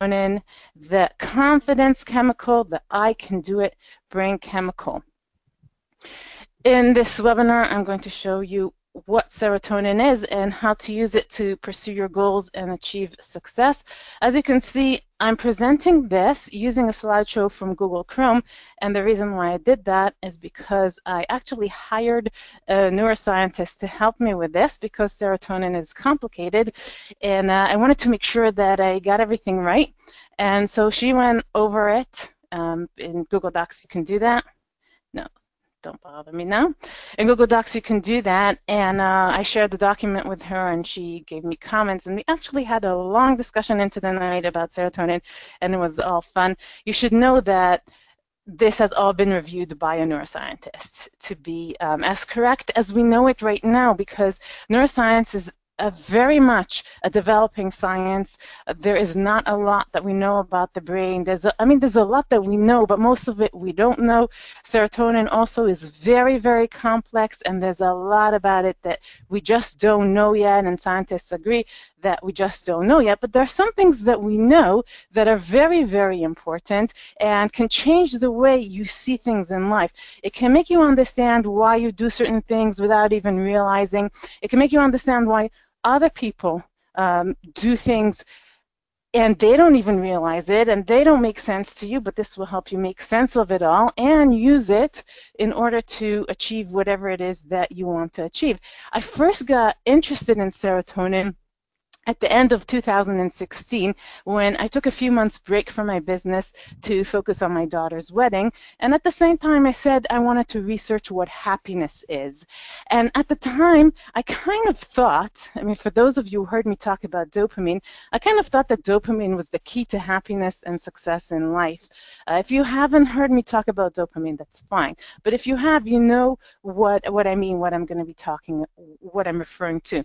serotonin, the confidence chemical, the I can do it brain chemical. In this webinar, I'm going to show you what serotonin is and how to use it to pursue your goals and achieve success. As you can see, I'm presenting this using a slideshow from Google Chrome, and the reason why I did that is because I actually hired a neuroscientist to help me with this because serotonin is complicated, and uh, I wanted to make sure that I got everything right. And so she went over it um, in Google Docs. You can do that. Don't bother me now. In Google Docs, you can do that. And uh, I shared the document with her, and she gave me comments. And we actually had a long discussion into the night about serotonin, and it was all fun. You should know that this has all been reviewed by a neuroscientist to be um, as correct as we know it right now because neuroscience is a very much a developing science. Uh, there is not a lot that we know about the brain. There's, a, I mean, there's a lot that we know, but most of it we don't know. Serotonin also is very, very complex, and there's a lot about it that we just don't know yet. And scientists agree that we just don't know yet. But there are some things that we know that are very, very important and can change the way you see things in life. It can make you understand why you do certain things without even realizing. It can make you understand why other people um, do things and they don't even realize it and they don't make sense to you, but this will help you make sense of it all and use it in order to achieve whatever it is that you want to achieve. I first got interested in serotonin at the end of 2016 when I took a few months break from my business to focus on my daughter's wedding. And at the same time, I said I wanted to research what happiness is. And at the time, I kind of thought, I mean, for those of you who heard me talk about dopamine, I kind of thought that dopamine was the key to happiness and success in life. Uh, if you haven't heard me talk about dopamine, that's fine. But if you have, you know what, what I mean, what I'm going to be talking, what I'm referring to.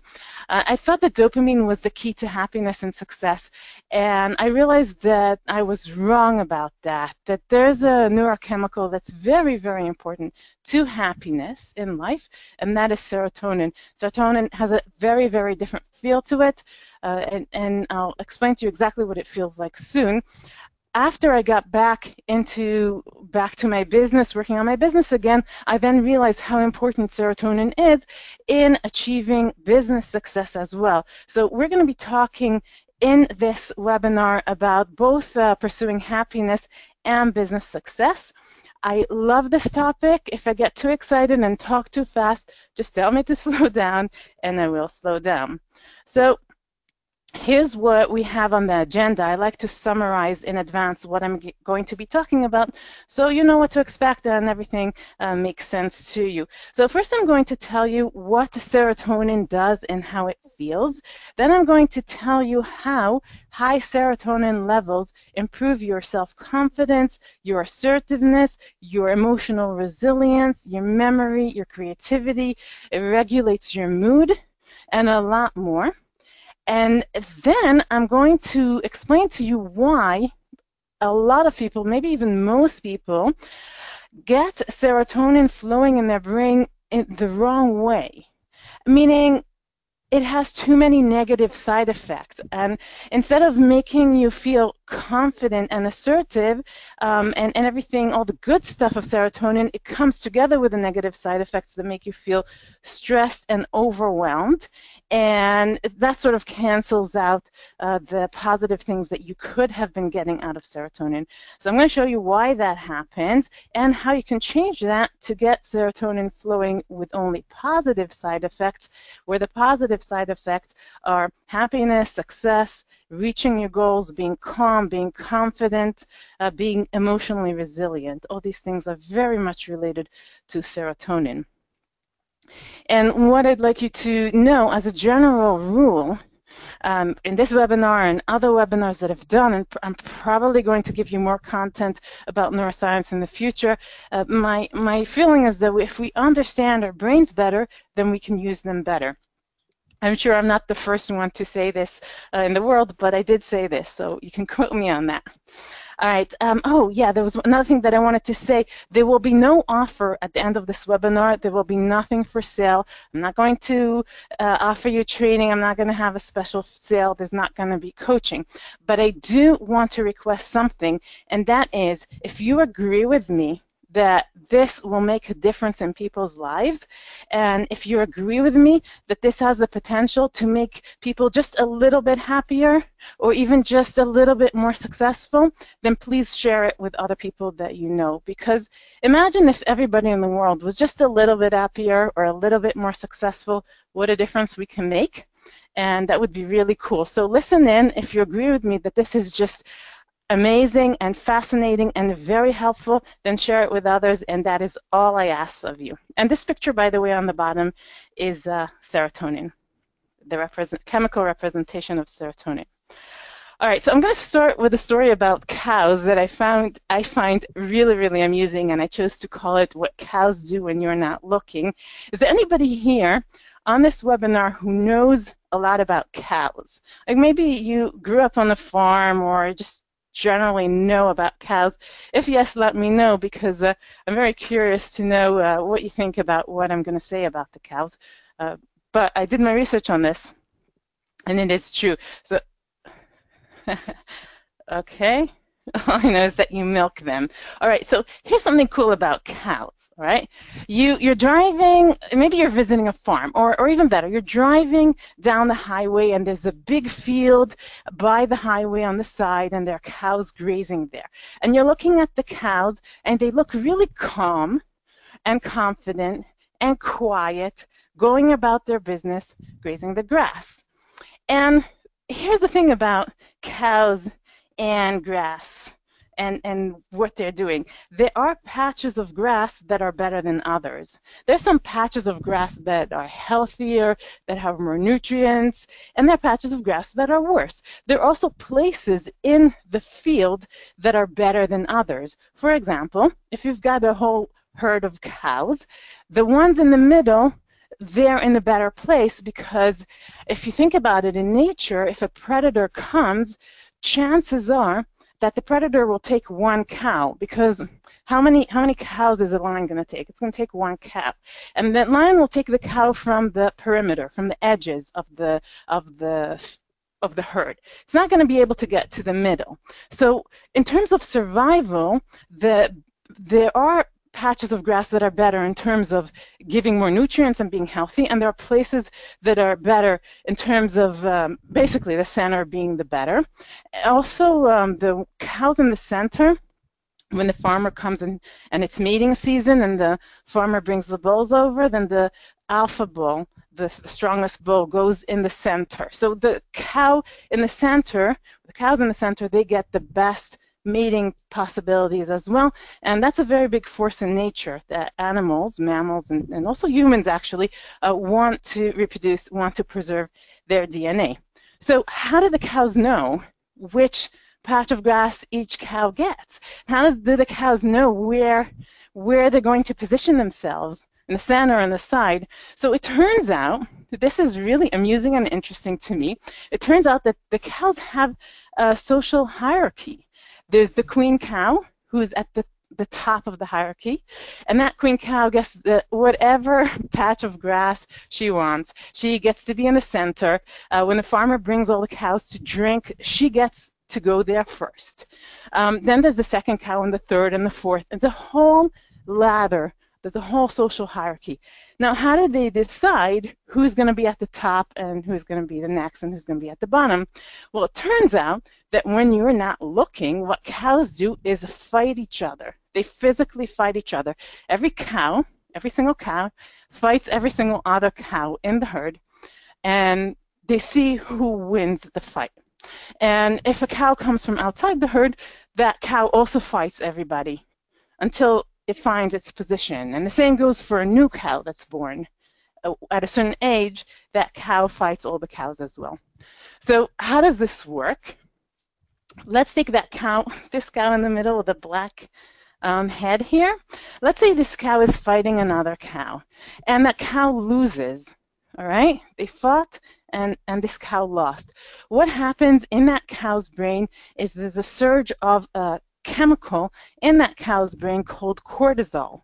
Uh, I thought that dopamine was the key to happiness and success. And I realized that I was wrong about that, that there's a neurochemical that's very, very important to happiness in life, and that is serotonin. Serotonin has a very, very different feel to it, uh, and, and I'll explain to you exactly what it feels like soon after I got back into back to my business, working on my business again, I then realized how important serotonin is in achieving business success as well. So we're going to be talking in this webinar about both uh, pursuing happiness and business success. I love this topic. If I get too excited and talk too fast, just tell me to slow down and I will slow down. So here's what we have on the agenda. I like to summarize in advance what I'm going to be talking about so you know what to expect and everything uh, makes sense to you. So first I'm going to tell you what serotonin does and how it feels. Then I'm going to tell you how high serotonin levels improve your self-confidence, your assertiveness, your emotional resilience, your memory, your creativity. It regulates your mood and a lot more. And then I'm going to explain to you why a lot of people, maybe even most people, get serotonin flowing in their brain in the wrong way. Meaning, it has too many negative side effects. And instead of making you feel confident and assertive um, and, and everything, all the good stuff of serotonin, it comes together with the negative side effects that make you feel stressed and overwhelmed. And that sort of cancels out uh, the positive things that you could have been getting out of serotonin. So I'm going to show you why that happens and how you can change that to get serotonin flowing with only positive side effects, where the positive side effects are happiness, success, reaching your goals, being calm, being confident, uh, being emotionally resilient. All these things are very much related to serotonin. And what I'd like you to know as a general rule, um, in this webinar and other webinars that I've done, and I'm probably going to give you more content about neuroscience in the future, uh, my, my feeling is that if we understand our brains better, then we can use them better. I'm sure I'm not the first one to say this uh, in the world, but I did say this, so you can quote me on that. All right. Um, oh, yeah, there was another thing that I wanted to say. There will be no offer at the end of this webinar. There will be nothing for sale. I'm not going to uh, offer you training. I'm not going to have a special sale. There's not going to be coaching. But I do want to request something, and that is if you agree with me that this will make a difference in people's lives. And if you agree with me that this has the potential to make people just a little bit happier or even just a little bit more successful, then please share it with other people that you know. Because imagine if everybody in the world was just a little bit happier or a little bit more successful, what a difference we can make and that would be really cool. So listen in if you agree with me that this is just amazing and fascinating and very helpful, then share it with others, and that is all I ask of you. And this picture, by the way, on the bottom is uh, serotonin, the represent chemical representation of serotonin. All right, so I'm going to start with a story about cows that I found I find really, really amusing, and I chose to call it "What Cows Do When You're Not Looking." Is there anybody here on this webinar who knows a lot about cows? Like maybe you grew up on a farm, or just generally know about cows? If yes, let me know because uh, I'm very curious to know uh, what you think about what I'm going to say about the cows. Uh, but I did my research on this, and it is true. So, okay. All I know is that you milk them. All right, so here's something cool about cows, all right? You, you're driving, maybe you're visiting a farm, or, or even better, you're driving down the highway and there's a big field by the highway on the side and there are cows grazing there. And you're looking at the cows and they look really calm and confident and quiet, going about their business, grazing the grass. And here's the thing about cows and grass and, and what they're doing. There are patches of grass that are better than others. There's some patches of grass that are healthier, that have more nutrients, and there are patches of grass that are worse. There are also places in the field that are better than others. For example, if you've got a whole herd of cows, the ones in the middle they're in a better place because if you think about it in nature, if a predator comes, chances are that the predator will take one cow because how many how many cows is a lion going to take? It's going to take one cow, and that lion will take the cow from the perimeter, from the edges of the of the of the herd. It's not going to be able to get to the middle. So in terms of survival, the there are patches of grass that are better in terms of giving more nutrients and being healthy, and there are places that are better in terms of um, basically the center being the better. Also, um, the cows in the center when the farmer comes in and it's mating season and the farmer brings the bulls over, then the alpha bull, the, the, strongest bull, goes in the center. So the cow in the center, the cows in the center, they get the best mating possibilities as well. And that's a very big force in nature that animals, mammals, and, and also humans actually uh, want to reproduce, want to preserve their DNA. So, how do the cows know which patch of grass each cow gets? How do the cows know where, where they're going to position themselves in the center and the side? So, it turns out this is really amusing and interesting to me. It turns out that the cows have a social hierarchy. There's the queen cow, who's at the the top of the hierarchy. And that queen cow gets the, whatever patch of grass she wants. She gets to be in the center. Uh, when the farmer brings all the cows to drink, she gets to go there first. Um, then there's the second cow and the third and the fourth. It's a whole ladder there's a whole social hierarchy. Now, how do they decide who's going to be at the top and who's going to be the next and who's going to be at the bottom? Well, it turns out that when you're not looking, what cows do is fight each other. They physically fight each other. Every cow, every single cow, fights every single other cow in the herd, and they see who wins the fight. And if a cow comes from outside the herd, that cow also fights everybody until it finds its position. And the same goes for a new cow that's born. Uh, at a certain age, that cow fights all the cows as well. So how does this work? Let's take that cow, this cow in the middle with the black um, head here. Let's say this cow is fighting another cow, and that cow loses. All right, they fought and, and this cow lost. What happens in that cow's brain is there's a surge of a chemical in that cow's brain called cortisol.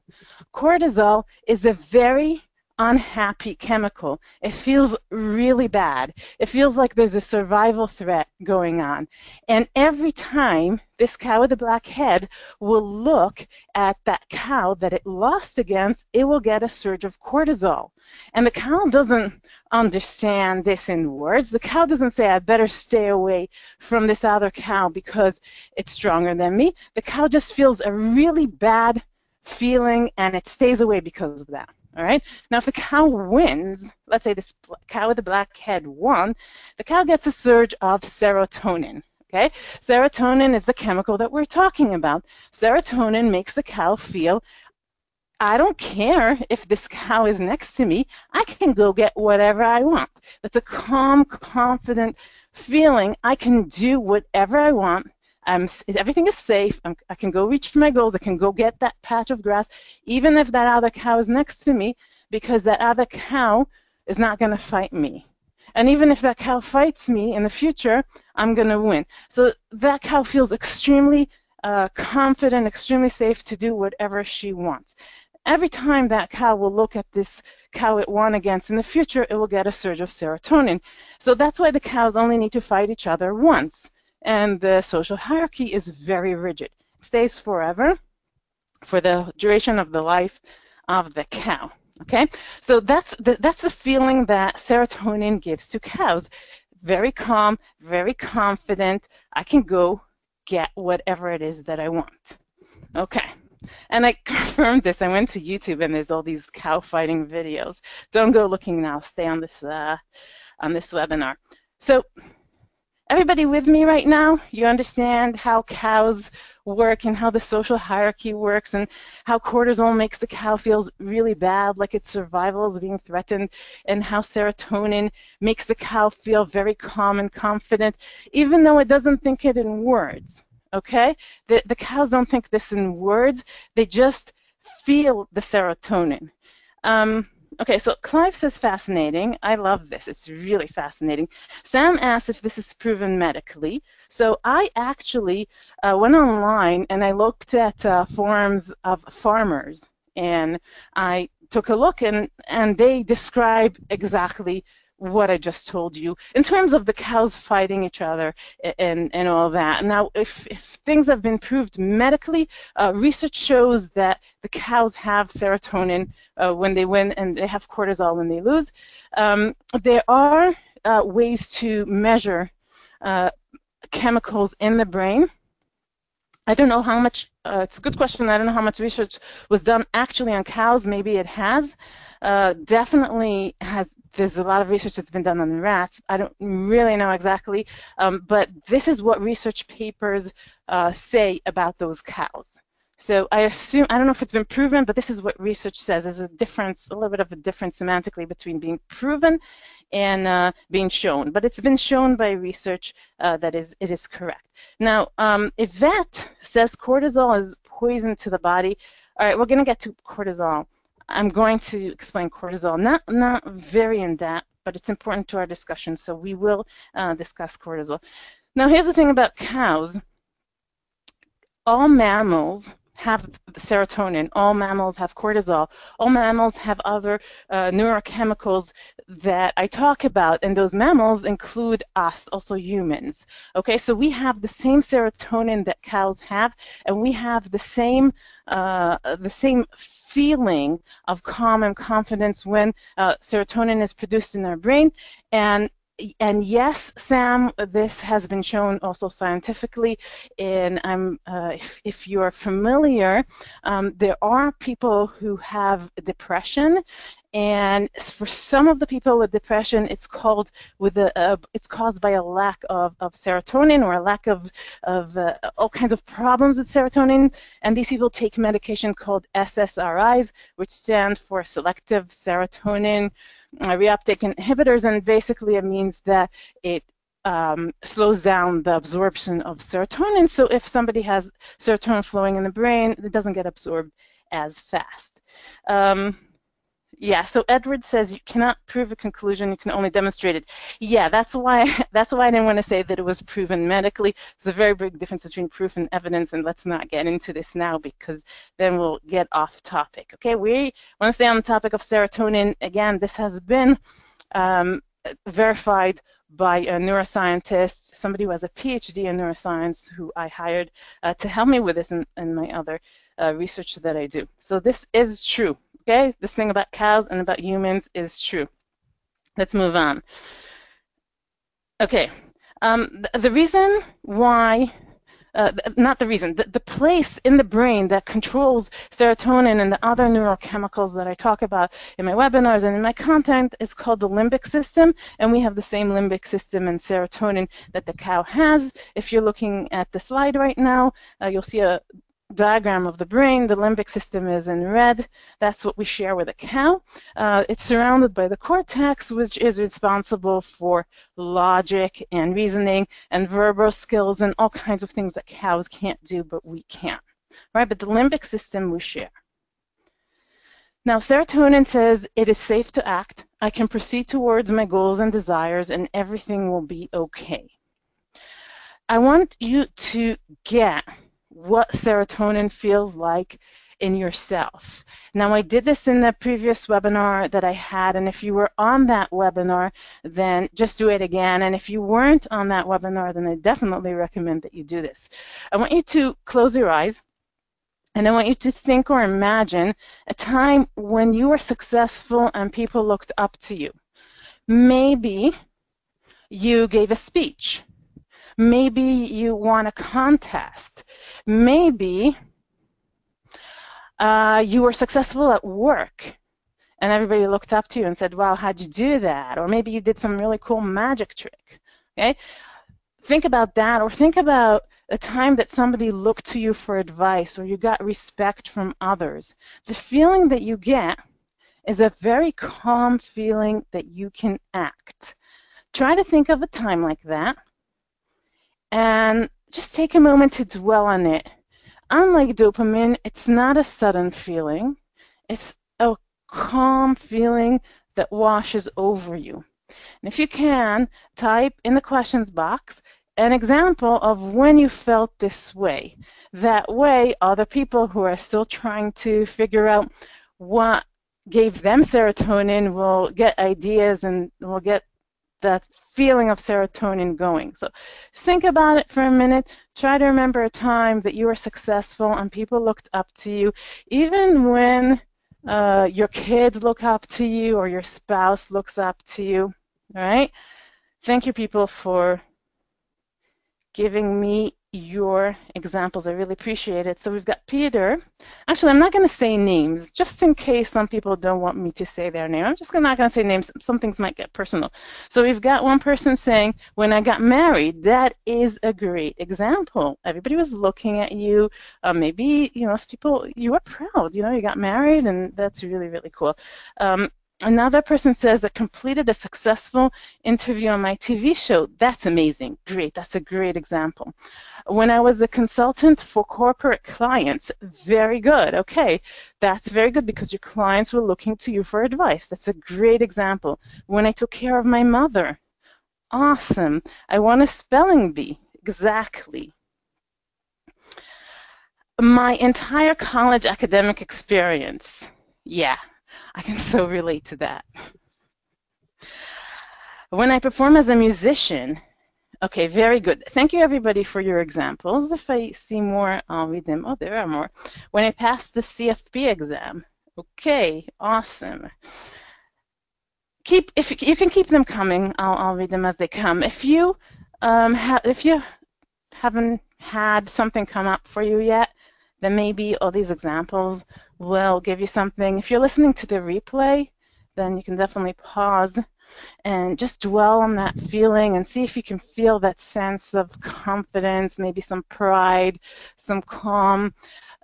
Cortisol is a very unhappy chemical. It feels really bad. It feels like there's a survival threat going on. And every time this cow with the black head will look at that cow that it lost against, it will get a surge of cortisol. And the cow doesn't understand this in words. The cow doesn't say, I better stay away from this other cow because it's stronger than me. The cow just feels a really bad feeling and it stays away because of that. All right. Now, if the cow wins, let's say this cow with the black head won, the cow gets a surge of serotonin. Okay. Serotonin is the chemical that we're talking about. Serotonin makes the cow feel, I don't care if this cow is next to me. I can go get whatever I want. That's a calm, confident feeling. I can do whatever I want I'm, everything is safe. I'm, i can go reach my goals. I can go get that patch of grass, even if that other cow is next to me, because that other cow is not going to fight me. And even if that cow fights me in the future, I'm going to win. So that cow feels extremely uh, confident, extremely safe to do whatever she wants. Every time that cow will look at this cow it won against in the future, it will get a surge of serotonin. So that's why the cows only need to fight each other once and the social hierarchy is very rigid. It stays forever for the duration of the life of the cow. Okay, so that's the, that's the feeling that serotonin gives to cows. Very calm, very confident. I can go get whatever it is that I want. Okay. And I confirmed this. I went to YouTube and there's all these cow fighting videos. Don't go looking now. Stay on this uh, on this webinar. So everybody with me right now? You understand how cows work and how the social hierarchy works and how cortisol makes the cow feels really bad, like its survival is being threatened, and how serotonin makes the cow feel very calm and confident, even though it doesn't think it in words. Okay? The, the cows don't think this in words, they just feel the serotonin. Um, Okay, so Clive says fascinating. I love this. It's really fascinating. Sam asks if this is proven medically. So I actually uh, went online and I looked at uh, forums of farmers and I took a look and, and they describe exactly what I just told you in terms of the cows fighting each other and, and all that. Now, if, if things have been proved medically, uh, research shows that the cows have serotonin uh, when they win and they have cortisol when they lose. Um, there are uh, ways to measure uh, chemicals in the brain. I don't know how much, uh, it's a good question. I don't know how much research was done actually on cows. Maybe it has. Uh, definitely has there's a lot of research that's been done on rats. I don't really know exactly, um, but this is what research papers uh, say about those cows. So I assume, I don't know if it's been proven, but this is what research says. There's a difference, a little bit of a difference semantically between being proven and uh, being shown. But it's been shown by research uh, that is it is correct. Now, um, Yvette says cortisol is poison to the body. All right, we're going to get to cortisol. I'm going to explain cortisol, not, not very in depth, but it's important to our discussion, so we will uh, discuss cortisol. Now, here's the thing about cows. All mammals have serotonin. All mammals have cortisol. All mammals have other uh, neurochemicals that I talk about, and those mammals include us, also humans. Okay, so we have the same serotonin that cows have, and we have the same uh, the same feeling of calm and confidence when uh, serotonin is produced in our brain, and and yes, Sam, this has been shown also scientifically. And I'm, uh, if, if you're familiar, um, there are people who have depression and for some of the people with depression, it's called with a, it's caused by a lack of, of serotonin or a lack of of uh, all kinds of problems with serotonin. And these people take medication called SSRIs, which stand for selective serotonin uh, reuptake inhibitors, and basically it means that it um, slows down the absorption of serotonin. So if somebody has serotonin flowing in the brain, it doesn't get absorbed as fast. Um, Yeah, so Edward says you cannot prove a conclusion, you can only demonstrate it. Yeah, that's why that's why I didn't want to say that it was proven medically. There's a very big difference between proof and evidence, and let's not get into this now because then we'll get off topic. Okay, we want to stay on the topic of serotonin. Again, this has been um, verified by a neuroscientist, somebody who has a PhD in neuroscience, who I hired uh, to help me with this and, my other uh, research that I do. So this is true. Okay, this thing about cows and about humans is true. Let's move on. Okay, um, the, the reason why uh, not the reason, the, the place in the brain that controls serotonin and the other neurochemicals that I talk about in my webinars and in my content is called the limbic system. And we have the same limbic system and serotonin that the cow has. If you're looking at the slide right now, uh, you'll see a diagram of the brain, the limbic system is in red. That's what we share with a cow. Uh, it's surrounded by the cortex, which is responsible for logic and reasoning and verbal skills and all kinds of things that cows can't do, but we can. Right? But the limbic system we share. Now, serotonin says it is safe to act. I can proceed towards my goals and desires, and everything will be okay. I want you to get what serotonin feels like in yourself. Now, I did this in the previous webinar that I had, and if you were on that webinar, then just do it again. And if you weren't on that webinar, then I definitely recommend that you do this. I want you to close your eyes, and I want you to think or imagine a time when you were successful and people looked up to you. Maybe you gave a speech Maybe you won a contest. Maybe uh, you were successful at work and everybody looked up to you and said, wow, how'd you do that? Or maybe you did some really cool magic trick. Okay? Think about that or think about a time that somebody looked to you for advice or you got respect from others. The feeling that you get is a very calm feeling that you can act. Try to think of a time like that and just take a moment to dwell on it. Unlike dopamine, it's not a sudden feeling, it's a calm feeling that washes over you. And if you can, type in the questions box an example of when you felt this way. That way, other people who are still trying to figure out what gave them serotonin will get ideas and will get that feeling of serotonin going. So think about it for a minute. Try to remember a time that you were successful and people looked up to you, even when uh, your kids look up to you or your spouse looks up to you. All right? Thank you, people, for giving me your examples. I really appreciate it. So we've got Peter. Actually, I'm not going to say names, just in case some people don't want me to say their name. I'm just not going to say names. Some things might get personal. So we've got one person saying, when I got married, that is a great example. Everybody was looking at you. Uh, maybe, you know, people, you were proud. You know, you got married, and that's really, really cool. Um, Another person says, I completed a successful interview on my TV show. That's amazing. Great. That's a great example. When I was a consultant for corporate clients, very good. Okay. That's very good because your clients were looking to you for advice. That's a great example. When I took care of my mother, awesome. I won a spelling bee. Exactly. My entire college academic experience. Yeah, I can so relate to that. When I perform as a musician, okay, very good. Thank you everybody for your examples. If I see more, I'll read them. Oh, there are more. When I passed the CFP exam, okay, awesome. Keep if you can keep them coming, I'll I'll read them as they come. If you um if you haven't had something come up for you yet, then maybe all these examples will give you something. If you're listening to the replay, then you can definitely pause and just dwell on that feeling and see if you can feel that sense of confidence, maybe some pride, some calm,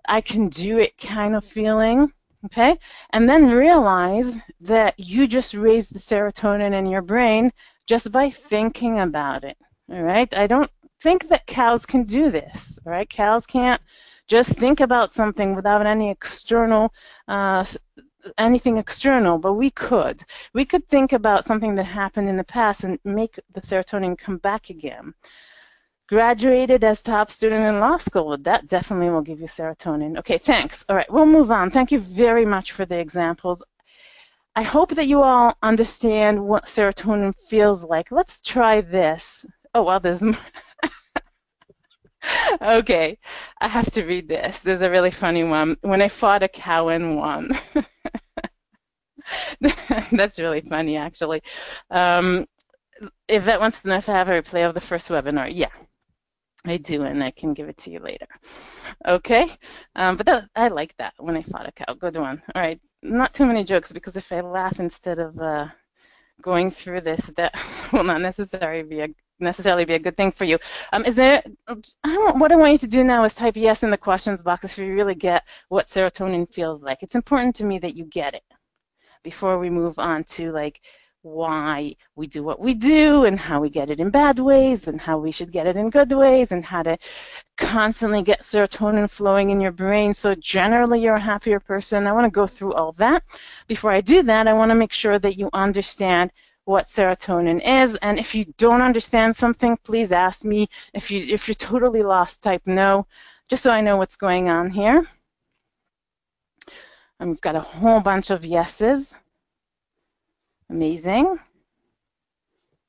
I can do it kind of feeling. Okay? And then realize that you just raised the serotonin in your brain just by thinking about it. All right? I don't think that cows can do this. All right? Cows can't just think about something without any external uh, anything external, but we could. We could think about something that happened in the past and make the serotonin come back again. Graduated as top student in law school, that definitely will give you serotonin. Okay, thanks. All right, we'll move on. Thank you very much for the examples. I hope that you all understand what serotonin feels like. Let's try this. Oh, well, there's okay, I have to read this. There's a really funny one. When I fought a cow and won. That's really funny, actually. Um, Yvette wants to know if I have a replay of the first webinar. Yeah, I do, and I can give it to you later. Okay, um, but that, I like that when I fought a cow. Good one. All right, not too many jokes because if I laugh instead of uh, going through this, that will not necessarily be a necessarily be a good thing for you. Um, is there? What I want you to do now is type yes in the questions box if you really get what serotonin feels like. It's important to me that you get it before we move on to like why we do what we do and how we get it in bad ways and how we should get it in good ways and how to constantly get serotonin flowing in your brain so generally you're a happier person. I want to go through all that. Before I do that, I want to make sure that you understand what serotonin is. And if you don't understand something, please ask me. If you if you're totally lost, type no, just so I know what's going on here. And we've got a whole bunch of yeses. Amazing.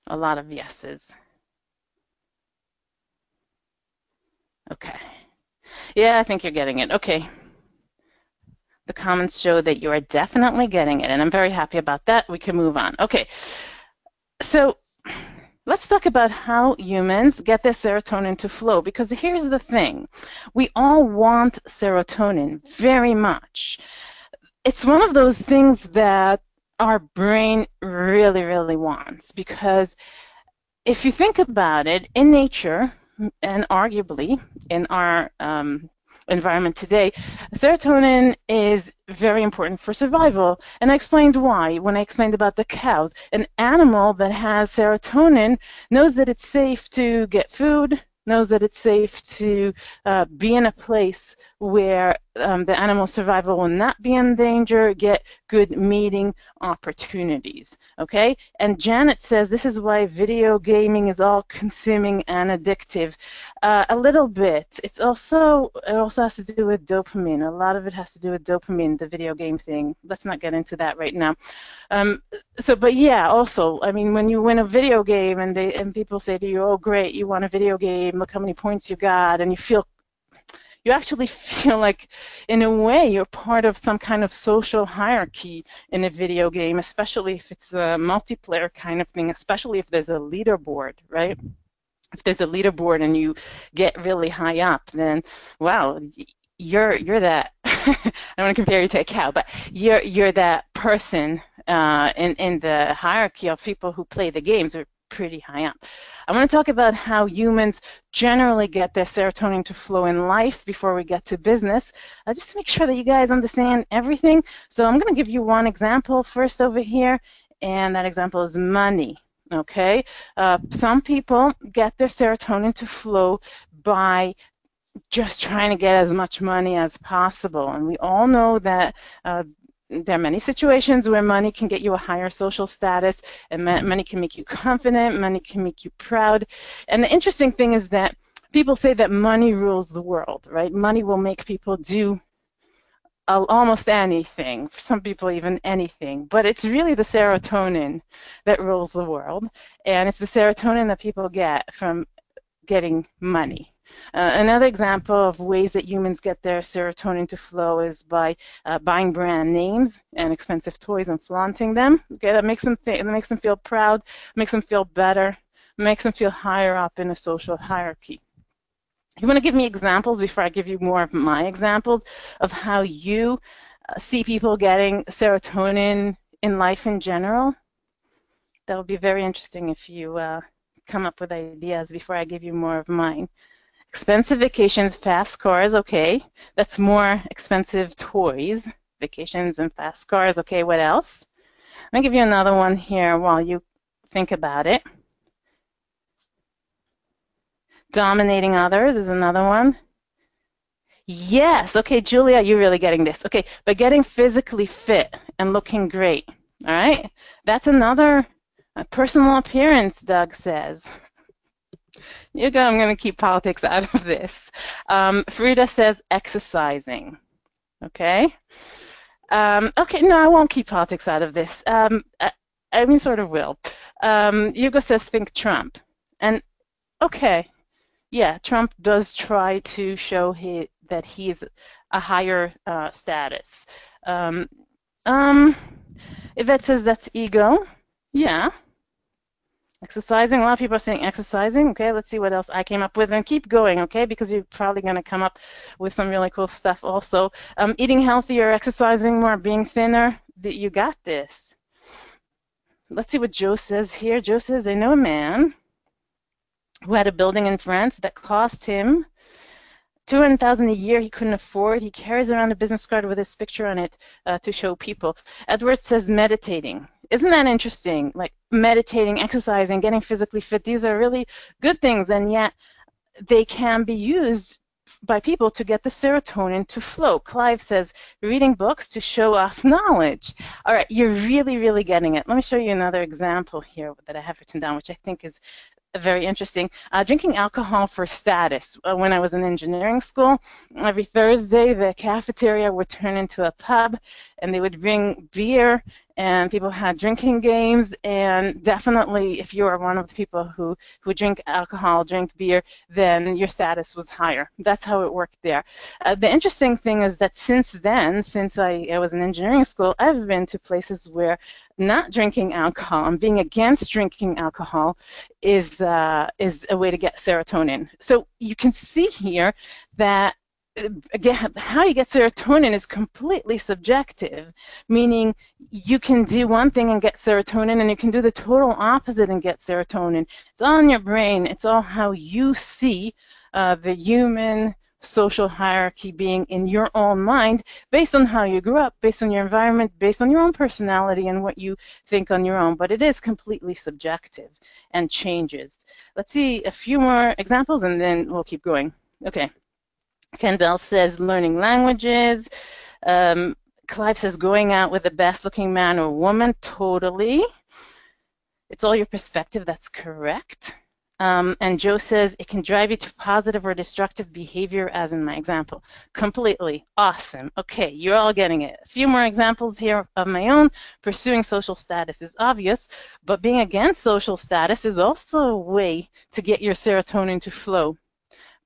A lot of yeses. Okay. Yeah, I think you're getting it. Okay. The comments show that you are definitely getting it, and I'm very happy about that. We can move on. Okay. So let's talk about how humans get their serotonin to flow because here's the thing we all want serotonin very much. It's one of those things that our brain really, really wants because if you think about it, in nature, and arguably in our um, environment today, serotonin is very important for survival. And I explained why when I explained about the cows. An animal that has serotonin knows that it's safe to get food, knows that it's safe to uh, be in a place where um, the animal survival will not be in danger, get good meeting opportunities. Okay? And Janet says this is why video gaming is all consuming and addictive. Uh, a little bit. It's also it also has to do with dopamine. A lot of it has to do with dopamine, the video game thing. Let's not get into that right now. Um, so, but yeah, also, I mean, when you win a video game and they and people say to you, "Oh, great, you won a video game. Look how many points you got," and you feel you actually feel like, in a way, you're part of some kind of social hierarchy in a video game, especially if it's a multiplayer kind of thing, especially if there's a leaderboard, right? If there's a leaderboard and you get really high up, then wow, you're you're that. I don't want to compare you to a cow, but you're you're that person uh, in in the hierarchy of people who play the games or pretty high up. I want to talk about how humans generally get their serotonin to flow in life before we get to business, uh, just to make sure that you guys understand everything. So I'm going to give you one example first over here, and that example is money. Okay, uh, some people get their serotonin to flow by just trying to get as much money as possible. And we all know that uh, there are many situations where money can get you a higher social status and money can make you confident money can make you proud. And the interesting thing is that people say that money rules the world right? Money will make people do almost anything for some people even anything. But it's really the serotonin that rules the world and it's the serotonin that people get from getting money uh, another example of ways that humans get their serotonin to flow is by uh, buying brand names and expensive toys and flaunting them. Okay, that makes them th- makes them feel proud, makes them feel better, makes them feel higher up in a social hierarchy. You want to give me examples before I give you more of my examples of how you uh, see people getting serotonin in life in general? That would be very interesting if you uh, come up with ideas before I give you more of mine. Expensive vacations, fast cars, okay. That's more expensive toys. Vacations and fast cars, okay. What else? Let me give you another one here while you think about it. Dominating others is another one. Yes. Okay, Julia, you're really getting this. Okay, but getting physically fit and looking great. All right. That's another uh, personal appearance, Doug says. You I'm going to keep politics out of this. Um, Frida says exercising. Okay. Um, okay, no, I won't keep politics out of this. Um, I, I, mean, sort of will. Um, says think Trump. And okay, yeah, Trump does try to show he, that he's a higher uh, status. Um, um, Yvette says that's ego. Yeah. Exercising. A lot of people are saying exercising. Okay, let's see what else I came up with and keep going, okay, because you're probably going to come up with some really cool stuff also. Um, eating healthier, exercising more, being thinner. that You got this. Let's see what Joe says here. Joe says, I know a man who had a building in France that cost him 200,000 a year he couldn't afford. He carries around a business card with his picture on it uh, to show people. Edward says meditating. Isn't that interesting? Like meditating, exercising, getting physically fit. These are really good things, and yet they can be used by people to get the serotonin to flow. Clive says reading books to show off knowledge. All right, you're really, really getting it. Let me show you another example here that I have written down, which I think is very interesting. Uh, drinking alcohol for status. Uh, when I was in engineering school, every Thursday the cafeteria would turn into a pub and they would bring beer and people had drinking games and definitely if you are one of the people who, who drink alcohol, drink beer, then your status was higher. That's how it worked there. Uh, the interesting thing is that since then, since I, I was in engineering school, I've been to places where not drinking alcohol and being against drinking alcohol is, uh, is a way to get serotonin. So you can see here that again, how you get serotonin is completely subjective, meaning you can do one thing and get serotonin, and you can do the total opposite and get serotonin. It's all in your brain. It's all how you see uh, the human social hierarchy being in your own mind based on how you grew up, based on your environment, based on your own personality and what you think on your own. But it is completely subjective and changes. Let's see a few more examples and then we'll keep going. Okay. Kendall says learning languages. Um, Clive says going out with the best looking man or woman. Totally. It's all your perspective. That's correct. Um, and Joe says it can drive you to positive or destructive behavior, as in my example. Completely. Awesome. Okay, you're all getting it. A few more examples here of my own. Pursuing social status is obvious, but being against social status is also a way to get your serotonin to flow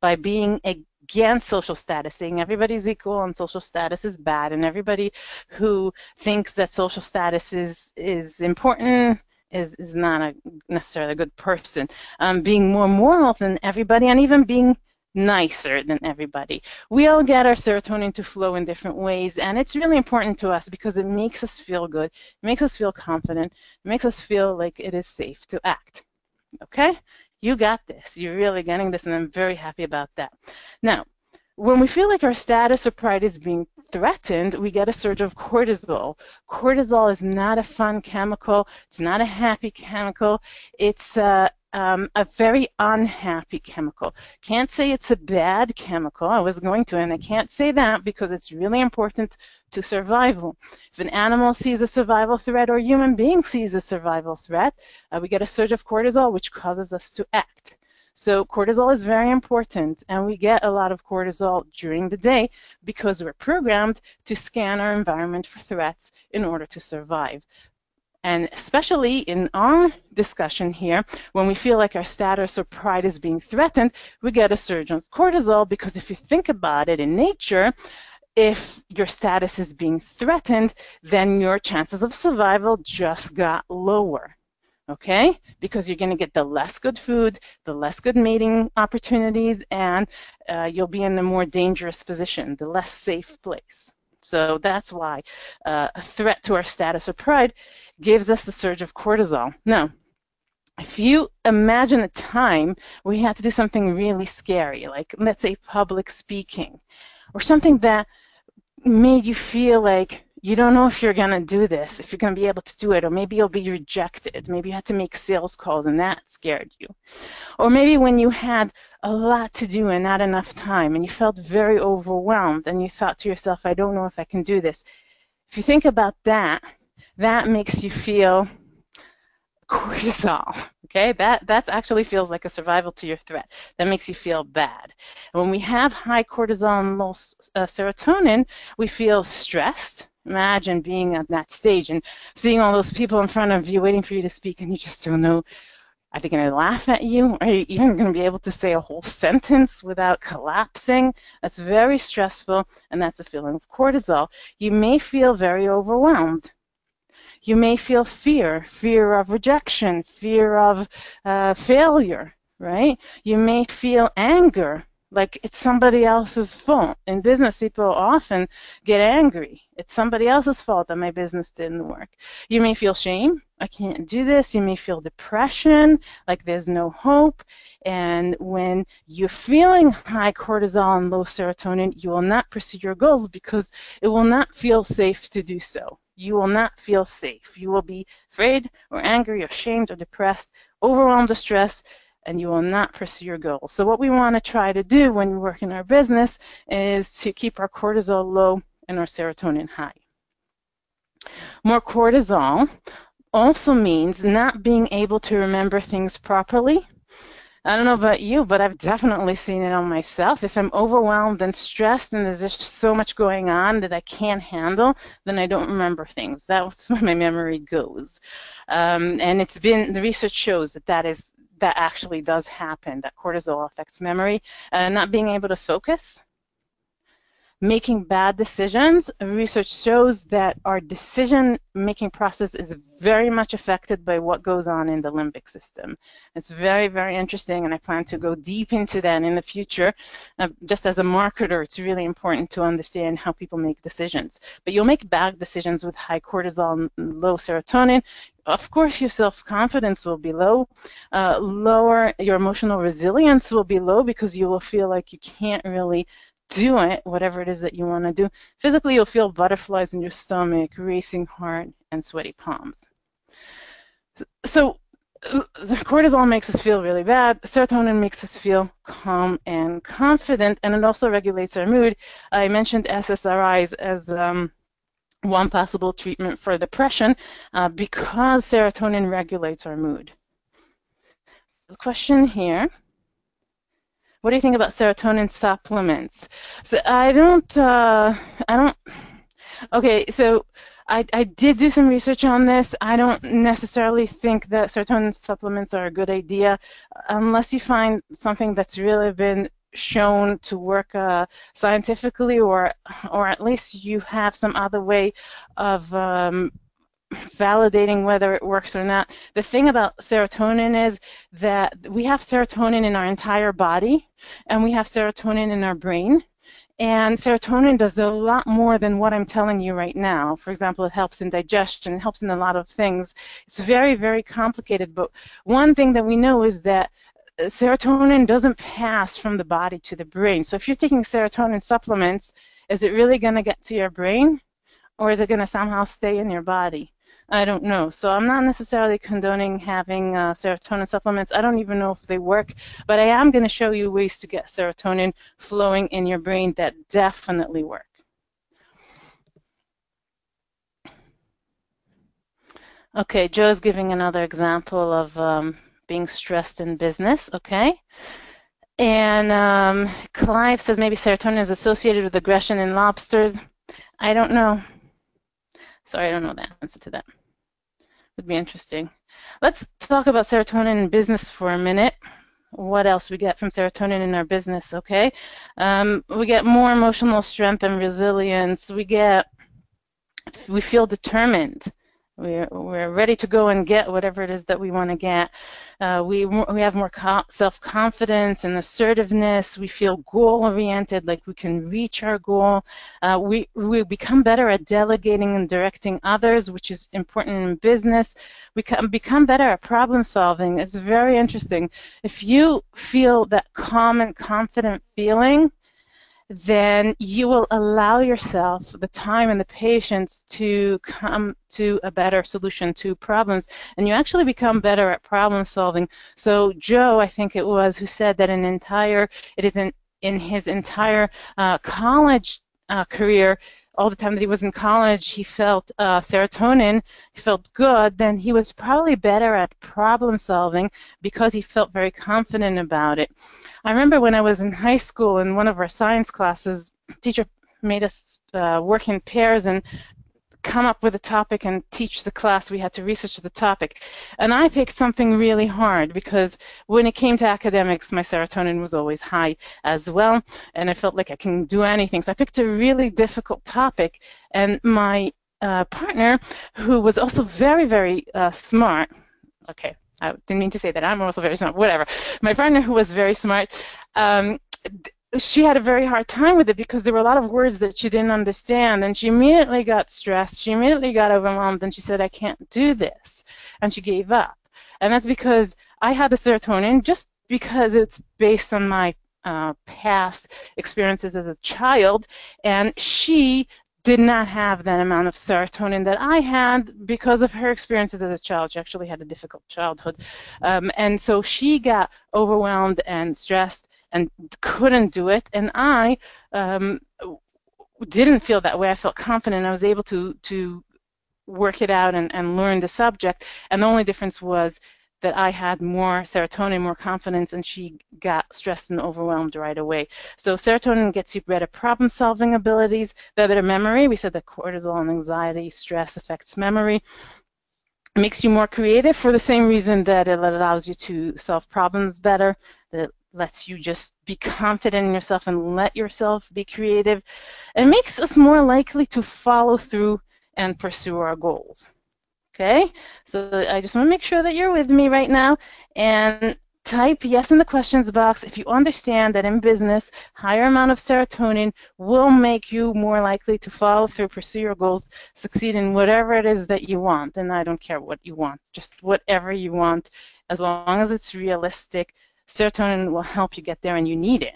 by being against social status, saying everybody's equal and social status is bad, and everybody who thinks that social status is is important is is not a necessarily a good person. Um, being more moral than everybody, and even being nicer than everybody. We all get our serotonin to flow in different ways, and it's really important to us because it makes us feel good, it makes us feel confident, it makes us feel like it is safe to act. Okay? You got this. You're really getting this, and I'm very happy about that. Now, when we feel like our status or pride is being threatened, we get a surge of cortisol. Cortisol is not a fun chemical. It's not a happy chemical. It's uh, um, a very unhappy chemical. Can't say it's a bad chemical. I was going to, and I can't say that because it's really important to survival. If an animal sees a survival threat or a human being sees a survival threat, uh, we get a surge of cortisol, which causes us to act. So cortisol is very important, and we get a lot of cortisol during the day because we're programmed to scan our environment for threats in order to survive. And especially in our discussion here, when we feel like our status or pride is being threatened, we get a surge of cortisol because if you think about it in nature, if your status is being threatened, then your chances of survival just got lower. Okay? Because you're going to get the less good food, the less good mating opportunities, and uh, you'll be in a more dangerous position, the less safe place. So that's why uh, a threat to our status or pride gives us the surge of cortisol. Now, if you imagine a time where you had to do something really scary, like let's say public speaking, or something that made you feel like You don't know if you're going to do this, if you're going to be able to do it, or maybe you'll be rejected. Maybe you had to make sales calls and that scared you. Or maybe when you had a lot to do and not enough time and you felt very overwhelmed and you thought to yourself, I don't know if I can do this. If you think about that, that makes you feel cortisol. Okay, that that actually feels like a survival to your threat. That makes you feel bad. And when we have high cortisol and low uh, serotonin, we feel stressed. Imagine being at that stage and seeing all those people in front of you waiting for you to speak, and you just don't know. Are they going to laugh at you? Are you even going to be able to say a whole sentence without collapsing? That's very stressful, and that's a feeling of cortisol. You may feel very overwhelmed you may feel fear, fear of rejection, fear of uh, failure, right? You may feel anger, like it's somebody else's fault. In business, people often get angry. It's somebody else's fault that my business didn't work. You may feel shame. I can't do this. You may feel depression, like there's no hope. And when you're feeling high cortisol and low serotonin, you will not pursue your goals because it will not feel safe to do so you will not feel safe. You will be afraid or angry or ashamed or depressed, overwhelmed or stressed, and you will not pursue your goals. So, what we want to try to do when we work in our business is to keep our cortisol low and our serotonin high. More cortisol also means not being able to remember things properly I don't know about you, but I've definitely seen it on myself. If I'm overwhelmed and stressed and there's just so much going on that I can't handle, then I don't remember things. That's where my memory goes. Um, and it's been, the research shows that that is, that actually does happen, that cortisol affects memory. and not being able to focus, making bad decisions, research shows that our decision making process is very much affected by what goes on in the limbic system. It's very, very interesting, and I plan to go deep into that in the future. Uh, just as a marketer, it's really important to understand how people make decisions. But you'll make bad decisions with high cortisol and low serotonin of course your self-confidence will be low uh, lower your emotional resilience will be low because you will feel like you can't really do it, whatever it is that you want to do. Physically, you'll feel butterflies in your stomach, racing heart, and sweaty palms. So, the cortisol makes us feel really bad. Serotonin makes us feel calm and confident, and it also regulates our mood. I mentioned SSRIs as um, one possible treatment for depression uh, because serotonin regulates our mood. There's a question here. What do you think about serotonin supplements? So I don't, uh, I don't. Okay, so I, I did do some research on this. I don't necessarily think that serotonin supplements are a good idea unless you find something that's really been shown to work uh, scientifically or or at least you have some other way of um, validating whether it works or not. The thing about serotonin is that we have serotonin in our entire body and we have serotonin in our brain. And serotonin does a lot more than what I'm telling you right now. For example, it helps in digestion, it helps in a lot of things. It's very, very complicated. But one thing that we know is that uh, serotonin doesn't pass from the body to the brain. So if you're taking serotonin supplements, is it really going to get to your brain? Or is it going to somehow stay in your body? I don't know. So I'm not necessarily condoning having uh, serotonin supplements. I don't even know if they work, but I am going to show you ways to get serotonin flowing in your brain that definitely work. Okay, Joe's giving another example of um, being stressed in business. Okay. And um, Clive says maybe serotonin is associated with aggression in lobsters. I don't know. Sorry, I don't know the answer to that would be interesting. Let's talk about serotonin in business for a minute. What else we get from serotonin in our business? Okay, um, we get more emotional strength and resilience. We get we feel determined. We're, we're ready to go and get whatever it is that we want to get. Uh, we, we have more self confidence and assertiveness. We feel goal oriented, like we can reach our goal. Uh, we, we become better at delegating and directing others, which is important in business. We become better at problem solving. It's very interesting. If you feel that calm and confident feeling, then you will allow yourself the time and the patience to come to a better solution to problems and you actually become better at problem solving. So joe i think it was who said that an entire it is in in his entire uh, college uh, career all the time that he was in college, he felt uh, serotonin, he felt good, then he was probably better at problem solving because he felt very confident about it. I remember when I was in high school in one of our science classes, teacher made us uh, work in pairs and come up with a topic and teach the class. We had to research the topic. And I picked something really hard because when it came to academics, my serotonin was always high as well. And I felt like I can do anything. So I picked a really difficult topic. And my uh, partner, who was also very, very uh, smart, okay, I didn't mean to say that. I'm also very smart, whatever. My partner, who was very smart, um, she had a very hard time with it because there were a lot of words that she didn't understand and she immediately got stressed she immediately got overwhelmed and she said i can't do this and she gave up. And that's because i had the serotonin just because it's based on my uh, past experiences as a child and she did not have that amount of serotonin that I had because of her experiences as a child. She actually had a difficult childhood. Um, and so she got overwhelmed and stressed and couldn't do it. And I um, didn't feel that way. I felt confident. I was able to, to work it out and, and learn the subject. And the only difference was that I had more serotonin, more confidence, and she got stressed and overwhelmed right away. So serotonin gets you better problem solving abilities, better memory. We said that cortisol and anxiety, stress affects memory. It makes you more creative for the same reason that it allows you to solve problems better, that it lets you just be confident in yourself and let yourself be creative. It makes us more likely to follow through and pursue our goals. Okay, so I just want to make sure that you're with me right now and type yes in the questions box if you understand that in business, higher amount of serotonin will make you more likely to follow through, pursue your goals, succeed in whatever it is that you want. And I don't care what you want, just whatever you want, as long as it's realistic. Serotonin will help you get there and you need it.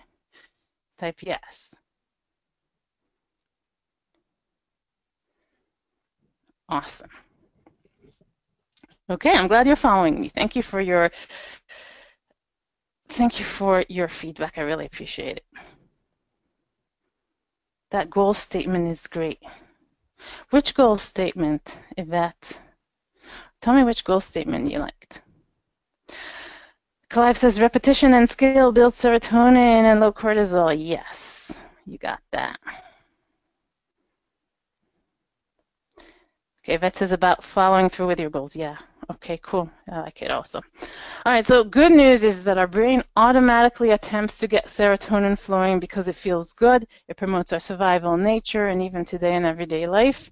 Type yes. Awesome. Okay, I'm glad you're following me. Thank you for your thank you for your feedback. I really appreciate it. That goal statement is great. Which goal statement, Yvette? Tell me which goal statement you liked. Clive says repetition and skill build serotonin and low cortisol. Yes, you got that. Okay, Yvette says about following through with your goals. Yeah, Okay, cool. I like it also. All right, so good news is that our brain automatically attempts to get serotonin flowing because it feels good. It promotes our survival nature and even today in everyday life.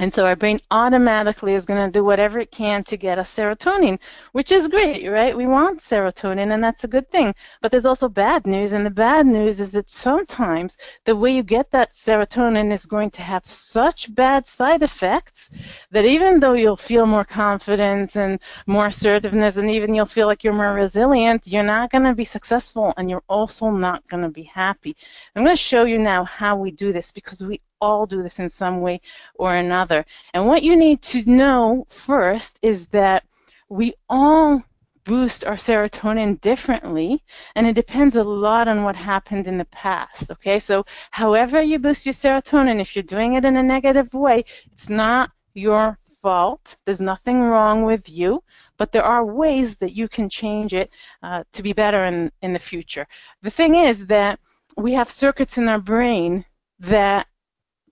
And so our brain automatically is going to do whatever it can to get us serotonin, which is great, right? We want serotonin, and that's a good thing. But there's also bad news, and the bad news is that sometimes the way you get that serotonin is going to have such bad side effects that even though you'll feel more confidence and more assertiveness, and even you'll feel like you're more resilient, you're not going to be successful, and you're also not going to be happy. I'm going to show you now how we do this because we all do this in some way or another. And what you need to know first is that we all boost our serotonin differently and it depends a lot on what happened in the past okay? So however you boost your serotonin if you're doing it in a negative way it's not your fault. There's nothing wrong with you but there are ways that you can change it uh, to be better in, in the future. The thing is that we have circuits in our brain that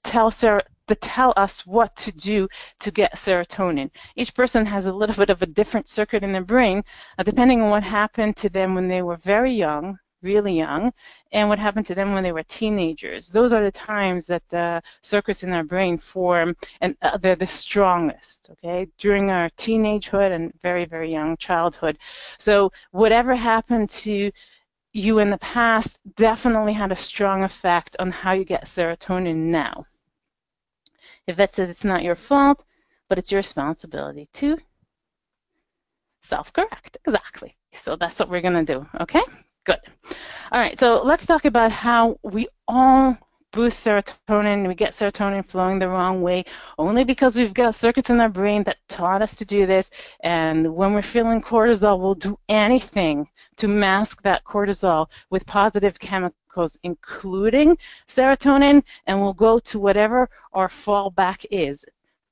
tell ser- tell us what to do to get serotonin. Each person has a little bit of a different circuit in their brain, uh, depending on what happened to them when they were very young, really young, and what happened to them when they were teenagers. Those are the times that the circuits in our brain form, and uh, they're the strongest, okay, during our teenagehood and very, very young childhood. So, whatever happened to you in the past definitely had a strong effect on how you get serotonin now. Yvette says it's not your fault, but it's your responsibility to self correct. Exactly. So that's what we're going to do. Okay? Good. All right, so let's talk about how we all boost serotonin. We get serotonin flowing the wrong way only because we've got circuits in our brain that taught us to do this. And when we're feeling cortisol, we'll do anything to mask that cortisol with positive chemicals, including serotonin, and we'll go to whatever our fallback is.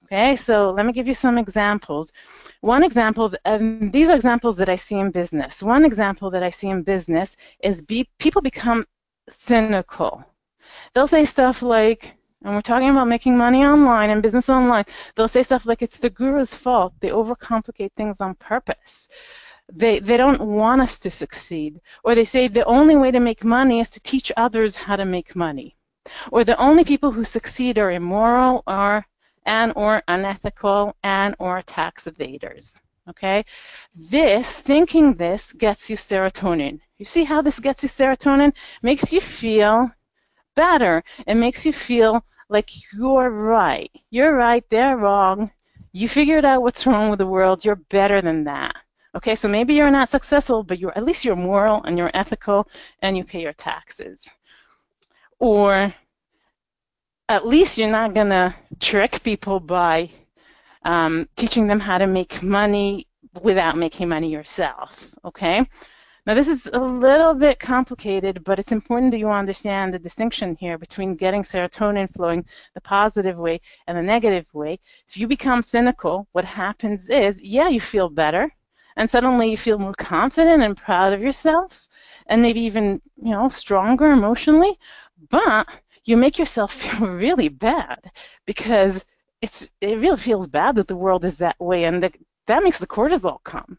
Okay, so let me give you some examples. One example, and these are examples that I see in business. One example that I see in business is be, people become cynical. They'll say stuff like, and we're talking about making money online and business online, they'll say stuff like it's the guru's fault. They overcomplicate things on purpose. They, they don't want us to succeed. Or they say the only way to make money is to teach others how to make money. Or the only people who succeed are immoral or and or unethical and or tax evaders. Okay? This, thinking this, gets you serotonin. You see how this gets you serotonin? Makes you feel better. It makes you feel like you're right. You're right, they're wrong. You figured out what's wrong with the world. You're better than that. Okay, so maybe you're not successful, but you're at least you're moral and you're ethical and you pay your taxes. Or at least you're not to trick people by um, teaching them how to make money without making money yourself. Okay? Now, this is a little bit complicated, but it's important that you understand the distinction here between getting serotonin flowing the positive way and the negative way. If you become cynical, what happens is, yeah, you feel better, and suddenly you feel more confident and proud of yourself, and maybe even, you know, stronger emotionally, but you make yourself feel really bad because it's it really feels bad that the world is that way and the, that makes the cortisol come.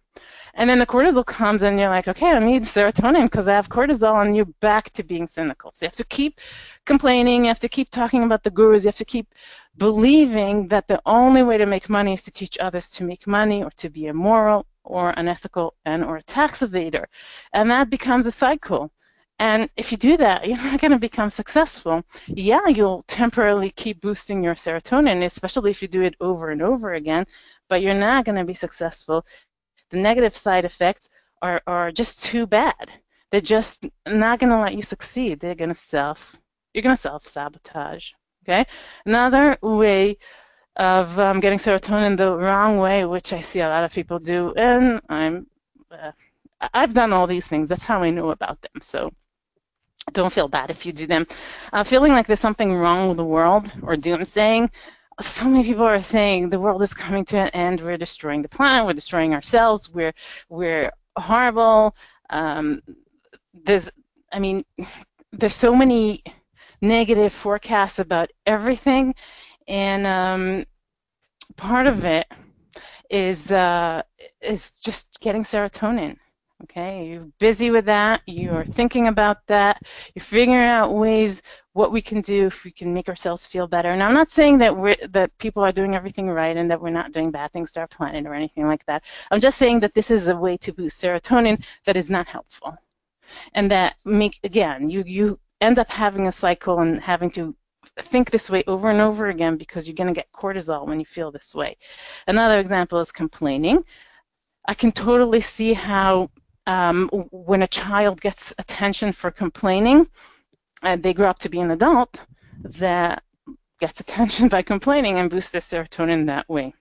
And then the cortisol comes and you're like, okay, I need serotonin because I have cortisol and you're back to being cynical. So you have to keep complaining, you have to keep talking about the gurus, you have to keep believing that the only way to make money is to teach others to make money or to be immoral or unethical and or a tax evader. And that becomes a cycle. And if you do that, you're not going to become successful. Yeah, you'll temporarily keep boosting your serotonin, especially if you do it over and over again, but you're not going to be successful. The negative side effects are, are just too bad. They're just not going to let you succeed. They're going to self, you're going to self sabotage. Okay? Another way of um, getting serotonin the wrong way, which I see a lot of people do, and I'm, uh, I've done all these things. That's how I know about them. So don't feel bad if you do them. Uh, feeling like there's something wrong with the world or doomsaying. So many people are saying the world is coming to an end. We're destroying the planet. We're destroying ourselves. We're we're horrible. Um, there's, I mean, there's so many negative forecasts about everything, and um, part of it is uh, is just getting serotonin. Okay, you're busy with that, you're thinking about that, you're figuring out ways what we can do if we can make ourselves feel better. And I'm not saying that we're that people are doing everything right and that we're not doing bad things to our planet or anything like that. I'm just saying that this is a way to boost serotonin that is not helpful. And that make again, you you end up having a cycle and having to think this way over and over again because you're going to get cortisol when you feel this way. Another example is complaining. I can totally see how um, when a child gets attention for complaining, and they grow up to be an adult that gets attention by complaining and boosts their serotonin that way.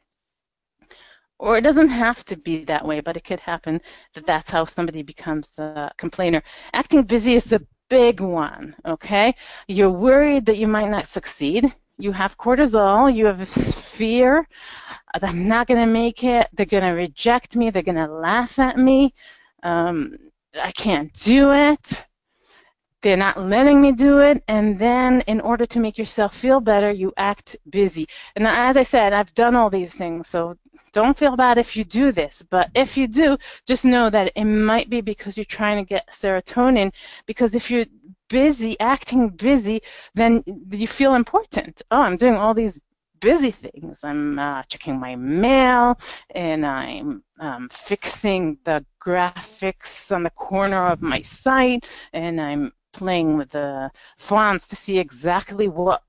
Or it doesn't have to be that way, but it could happen that that's how somebody becomes a complainer. Acting busy is a big one, okay? You're worried that you might not succeed. You have cortisol, you have fear. I'm not going to make it. They're going to reject me. They're going to laugh at me um, I can't do it. They're not letting me do it. And then, in order to make yourself feel better, you act busy. And as I said, I've done all these things. So don't feel bad if you do this. But if you do, just know that it might be because you're trying to get serotonin. Because if you're busy, acting busy, then you feel important. Oh, I'm doing all these busy things. I'm uh, checking my mail and I'm um, fixing the graphics on the corner of my site and I'm playing with the fonts to see exactly what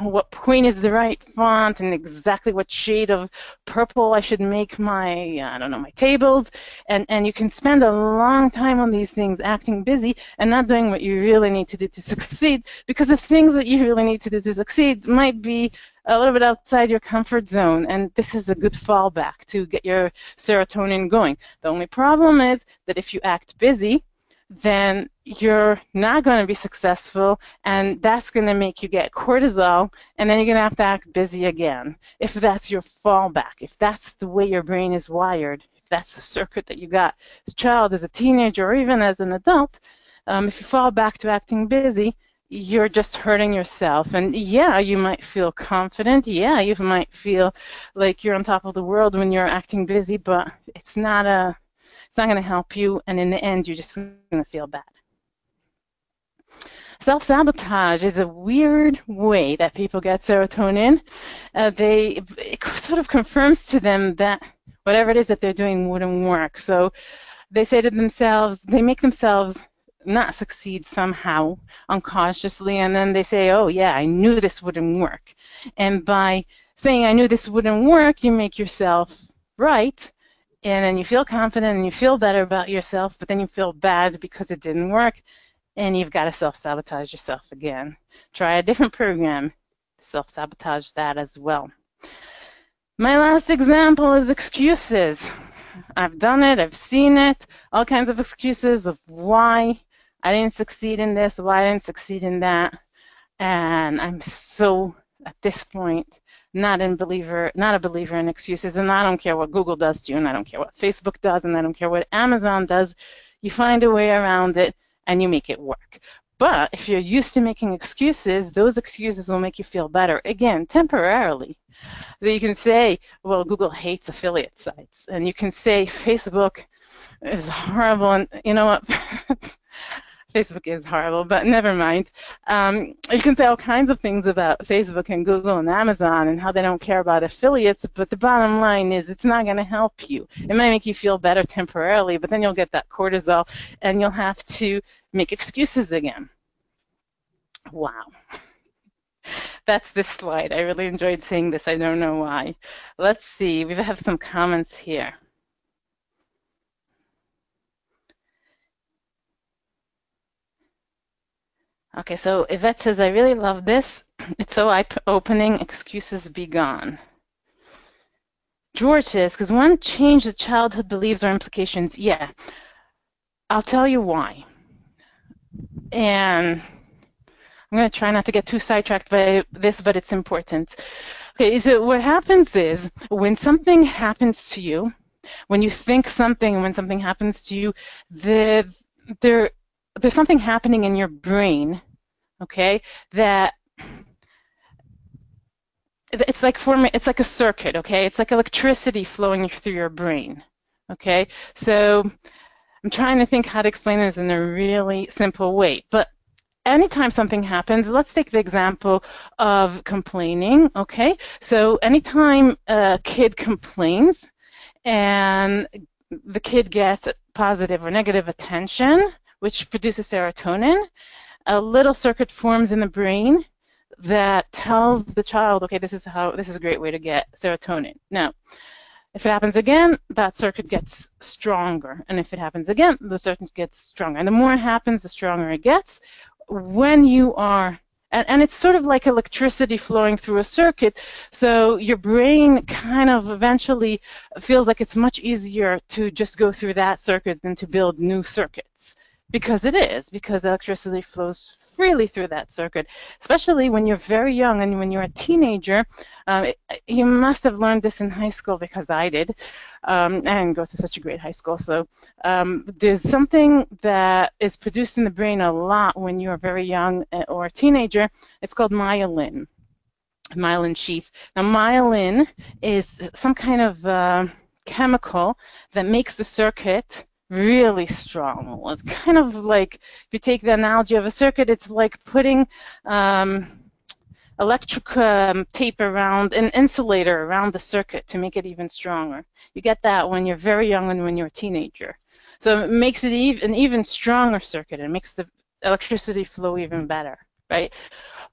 what point is the right font and exactly what shade of purple I should make my I don't know my tables. And and you can spend a long time on these things acting busy and not doing what you really need to do to succeed because the things that you really need to do to succeed might be a little bit outside your comfort zone. And this is a good fallback to get your serotonin going. The only problem is that if you act busy then you're not going to be successful and that's going to make you get cortisol and then you're going to have to act busy again. If that's your fallback if that's the way your brain is wired if that's the circuit that you got as a child as a teenager or even as an adult um, if you fall back to acting busy you're just hurting yourself. And yeah you might feel confident. Yeah you might feel like you're on top of the world when you're acting busy but it's not a it's not going to help you, and in the end, you're just going to feel bad. Self sabotage is a weird way that people get serotonin. Uh, they it sort of confirms to them that whatever it is that they're doing wouldn't work. So they say to themselves, they make themselves not succeed somehow unconsciously, and then they say, "Oh yeah, I knew this wouldn't work." And by saying "I knew this wouldn't work," you make yourself right, and then you feel confident and you feel better about yourself, but then you feel bad because it didn't work, and you've got to self sabotage yourself again. Try a different program, self sabotage that as well. My last example is excuses. I've done it, I've seen it, all kinds of excuses of why I didn't succeed in this, why I didn't succeed in that. And I'm so, at this point, not in believer not a believer in excuses and i don't care what google does to you and i don't care what facebook does and i don't care what amazon does. You find a way around it and you make it work. But if you're used to making excuses those excuses will make you feel better again temporarily. So you can say well google hates affiliate sites and you can say facebook is horrible and you know what Facebook is horrible, but never mind. Um, you can say all kinds of things about Facebook and Google and Amazon and how they don't care about affiliates, but the bottom line is it's not going to help you. It might make you feel better temporarily, but then you'll get that cortisol and you'll have to make excuses again. Wow. That's this slide. I really enjoyed seeing this. I don't know why. Let's see. We have some comments here. Okay, so Yvette says, I really love this. It's so eye-opening. Excuses be gone. George says, because one change the childhood beliefs or implications. Yeah, I'll tell you why. And I'm going to try not to get too sidetracked by this, but it's important. Okay, so what happens is when something happens to you, when you think something, when something happens to you, the, there, there's something happening in your brain okay, that it's like forming, it's like a circuit, okay? It's like electricity flowing through your brain, okay? So I'm trying to think how to explain this in a really simple way, but anytime something happens, let's take the example of complaining, okay? So anytime a kid complains and the kid gets positive or negative attention, which produces serotonin, a little circuit forms in the brain that tells the child, okay, this is how this is a great way to get serotonin. Now, if it happens again, that circuit gets stronger. And if it happens again, the circuit gets stronger. And the more it happens, the stronger it gets. When you are and, and it's sort of like electricity flowing through a circuit. So your brain kind of eventually feels like it's much easier to just go through that circuit than to build new circuits because it is, because electricity flows freely through that circuit, especially when you're very young and when you're a teenager. Um, it, you must have learned this in high school because I did, um, and go to such a great high school. So um, there's something that is produced in the brain a lot when you're very young uh, or a teenager. It's called myelin, myelin sheath. Now, myelin is some kind of uh, chemical that makes the circuit really strong. It's kind of like, if you take the analogy of a circuit, it's like putting um, electric um, tape around, an insulator around the circuit to make it even stronger. You get that when you're very young and when you're a teenager. So it makes it an even stronger circuit. It makes the electricity flow even better, right?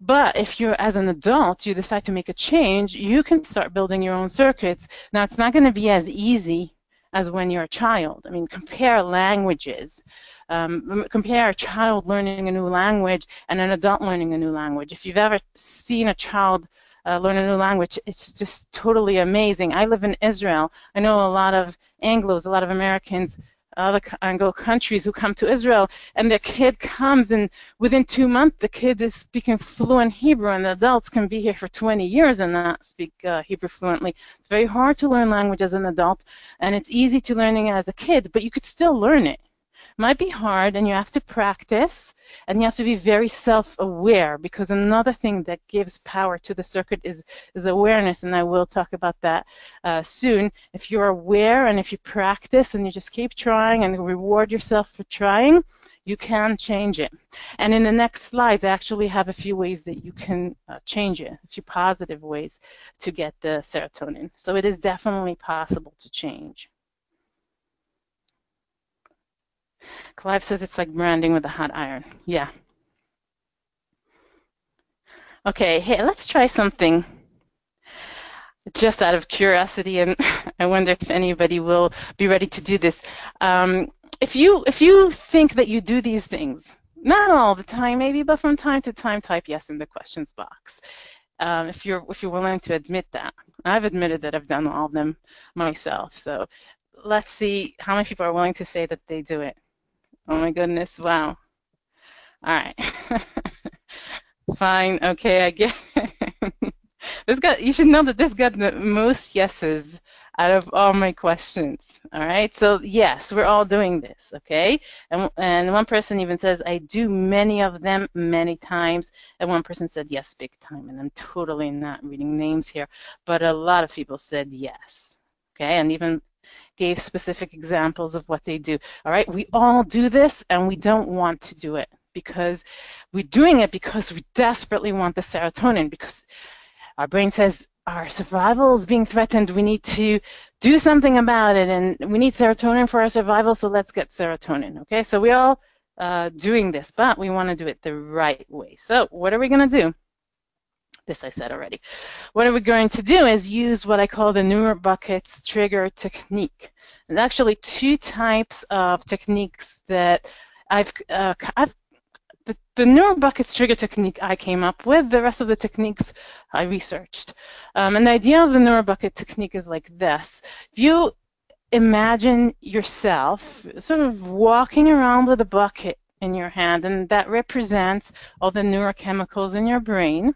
But if you're, as an adult, you decide to make a change, you can start building your own circuits. Now, it's not going to be as easy as when you're a child. I mean, compare languages. Um, compare a child learning a new language and an adult learning a new language. If you've ever seen a child uh, learn a new language, it's just totally amazing. I live in Israel. I know a lot of Anglos, a lot of Americans other Anglo countries who come to Israel, and their kid comes, and within two months, the kid is speaking fluent Hebrew, and adults can be here for 20 years and not speak uh, Hebrew fluently. It's very hard to learn language as an adult, and it's easy to learning as a kid, but you could still learn it might be hard and you have to practice and you have to be very self-aware because another thing that gives power to the circuit is, is awareness and I will talk about that uh, soon. If you're aware and if you practice and you just keep trying and reward yourself for trying, you can change it. And in the next slides, I actually have a few ways that you can uh, change it, a few positive ways to get the serotonin. So it is definitely possible to change. Clive says it's like branding with a hot iron. Yeah. Okay, hey, let's try something just out of curiosity, and I wonder if anybody will be ready to do this. Um, if you if you think that you do these things, not all the time maybe, but from time to time, type yes in the questions box. Um, if you're if you're willing to admit that, I've admitted that I've done all of them myself. So let's see how many people are willing to say that they do it. Oh my goodness, wow. All right. Fine, okay, I get this got you should know that this got the most yeses out of all my questions. All right, so yes, we're all doing this, okay? And, and one person even says, I do many of them many times. And one person said, yes, big time. And I'm totally not reading names here, but a lot of people said yes, okay? And even gave specific examples of what they do. All right, we all do this and we don't want to do it because we're doing it because we desperately want the serotonin because our brain says our survival is being threatened. We need to do something about it and we need serotonin for our survival, so let's get serotonin. Okay, so we all uh, doing this, but we want to do it the right way. So what are we going to do? This I said already. What we're going to do is use what I call the neural buckets trigger technique. There's actually two types of techniques that I've, uh, I've the, the neural buckets trigger technique I came up with. The rest of the techniques I researched. Um, and the idea of the neural bucket technique is like this. If you imagine yourself sort of walking around with a bucket in your hand, and that represents all the neurochemicals in your brain.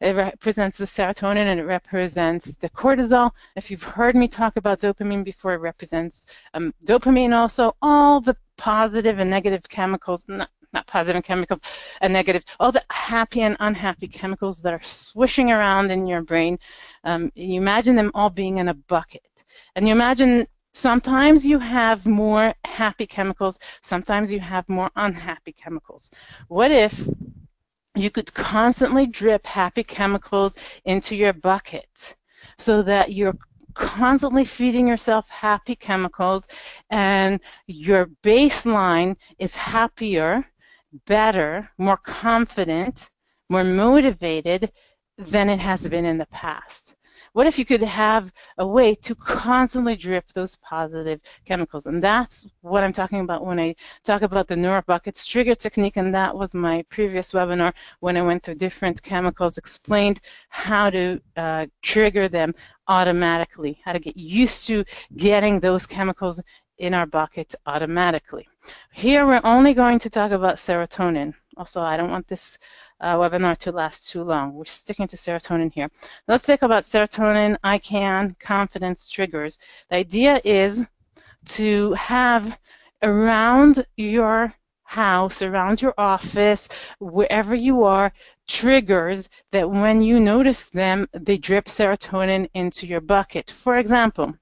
It represents the serotonin and it represents the cortisol. If you've heard me talk about dopamine before, it represents um, dopamine also, all the positive and negative chemicals, not, not positive chemicals and negative, all the happy and unhappy chemicals that are swishing around in your brain. Um, you imagine them all being in a bucket. And you imagine sometimes you have more happy chemicals, sometimes you have more unhappy chemicals. What if you could constantly drip happy chemicals into your bucket so that you're constantly feeding yourself happy chemicals and your baseline is happier, better, more confident, more motivated than it has been in the past. What if you could have a way to constantly drip those positive chemicals? And that's what I'm talking about when I talk about the neural buckets trigger technique. And that was my previous webinar when I went through different chemicals, explained how to uh, trigger them automatically, how to get used to getting those chemicals in our bucket automatically. Here we're only going to talk about serotonin. Also, I don't want this uh, webinar to last too long. We're sticking to serotonin here. Let's talk about serotonin, ICANN, confidence triggers. The idea is to have around your house, around your office, wherever you are, triggers that when you notice them, they drip serotonin into your bucket. For example,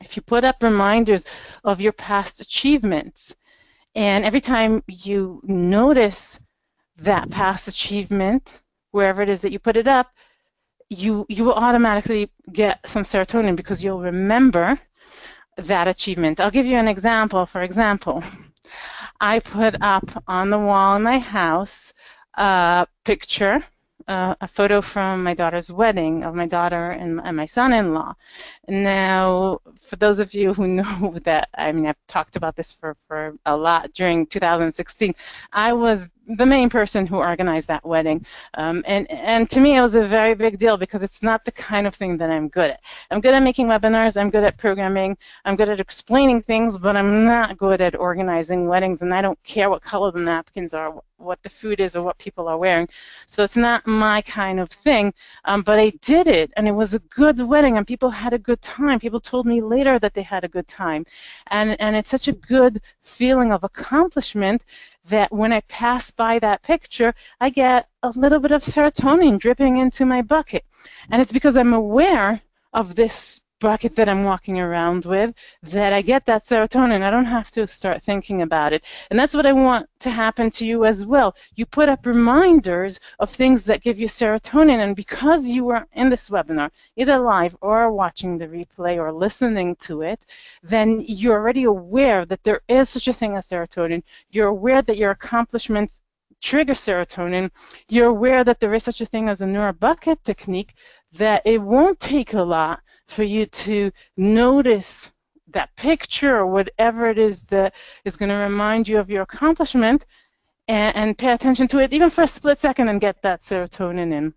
if you put up reminders of your past achievements, and every time you notice that past achievement, wherever it is that you put it up, you you will automatically get some serotonin because you'll remember that achievement. I'll give you an example. For example, I put up on the wall in my house a picture uh, a photo from my daughter's wedding of my daughter and, and my son-in-law. Now, for those of you who know that, I mean, I've talked about this for, for a lot during 2016. I was the main person who organized that wedding. Um, and, and to me, it was a very big deal because it's not the kind of thing that I'm good at. I'm good at making webinars, I'm good at programming, I'm good at explaining things, but I'm not good at organizing weddings, and I don't care what color the napkins are, what the food is, or what people are wearing. So it's not my kind of thing, um, but I did it, and it was a good wedding, and people had a good time. People told me later that they had a good time. And, and it's such a good feeling of accomplishment that when I pass by that picture, I get a little bit of serotonin dripping into my bucket. And it's because I'm aware of this bucket that I'm walking around with that I get that serotonin. I don't have to start thinking about it. And that's what I want to happen to you as well. You put up reminders of things that give you serotonin. And because you were in this webinar, either live or watching the replay or listening to it, then you're already aware that there is such a thing as serotonin. You're aware that your accomplishments trigger serotonin, you're aware that there is such a thing as a neurobucket technique, that it won't take a lot for you to notice that picture or whatever it is that is going to remind you of your accomplishment and, and pay attention to it even for a split second and get that serotonin in.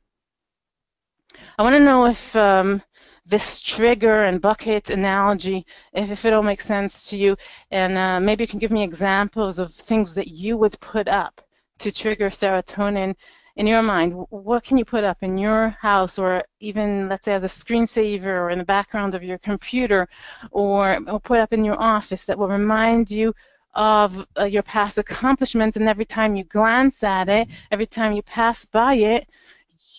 I want to know if um, this trigger and bucket analogy, if, if it all makes sense to you, and uh, maybe you can give me examples of things that you would put up to trigger serotonin in your mind, what can you put up in your house or even, let's say, as a screensaver or in the background of your computer or, or put up in your office that will remind you of uh, your past accomplishments and every time you glance at it, every time you pass by it,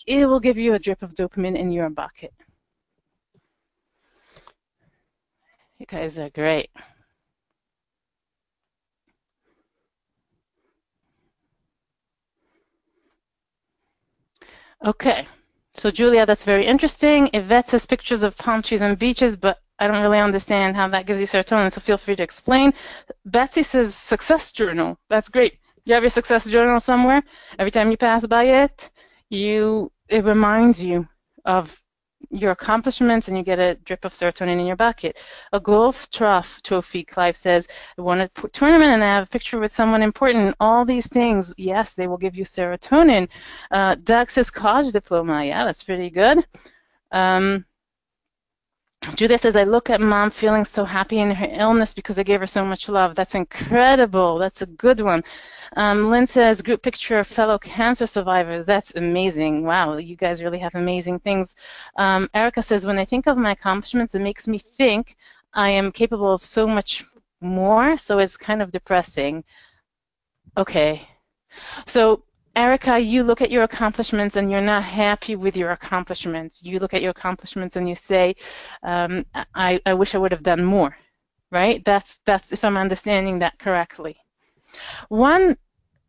it will give you a drip of dopamine in your bucket. You guys are great. Okay. So Julia, that's very interesting. Yvette says pictures of palm trees and beaches, but I don't really understand how that gives you serotonin, so feel free to explain. Betsy says success journal. That's great. You have your success journal somewhere. Every time you pass by it, you it reminds you of your accomplishments and you get a drip of serotonin in your bucket. A golf trough trophy, Clive says, I won a tournament and I have a picture with someone important. All these things, yes, they will give you serotonin. Uh, Doug says college diploma. Yeah, that's pretty good. Um, Judith says, I look at mom feeling so happy in her illness because I gave her so much love. That's incredible. That's a good one. Um, Lynn says, group picture of fellow cancer survivors. That's amazing. Wow, you guys really have amazing things. Um, Erica says, when I think of my accomplishments, it makes me think I am capable of so much more, so it's kind of depressing. Okay. So Erica, you look at your accomplishments and you're not happy with your accomplishments. You look at your accomplishments and you say, um, I, I wish I would have done more, right? That's, that's if I'm understanding that correctly. One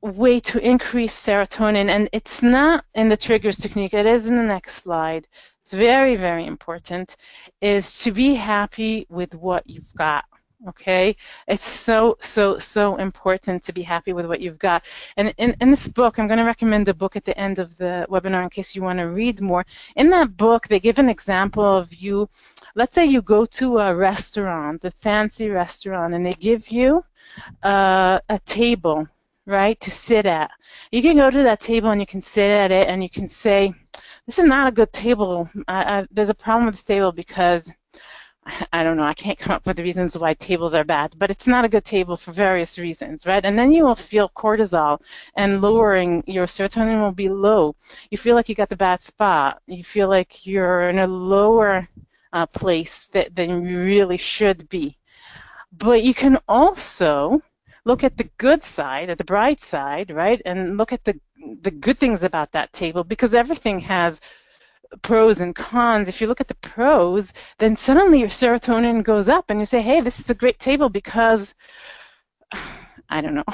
way to increase serotonin, and it's not in the triggers technique, it is in the next slide. It's very, very important, is to be happy with what you've got okay? It's so so so important to be happy with what you've got. And in, in this book i'm going to recommend a book at the end of the webinar in case you want to read more. In that book they give an example of you let's say you go to a restaurant a fancy restaurant and they give you uh, a table right to sit at. You can go to that table and you can sit at it and you can say this is not a good table. I, I, there's a problem with this table because I don't know, I can't come up with the reasons why tables are bad, but it's not a good table for various reasons, right? And then you will feel cortisol and lowering your serotonin will be low. You feel like you got the bad spot. You feel like you're in a lower uh, place that, than you really should be. But you can also look at the good side, at the bright side, right? And look at the the good things about that table because everything has pros and cons, if you look at the pros, then suddenly your serotonin goes up and you say, hey, this is a great table because, I don't know.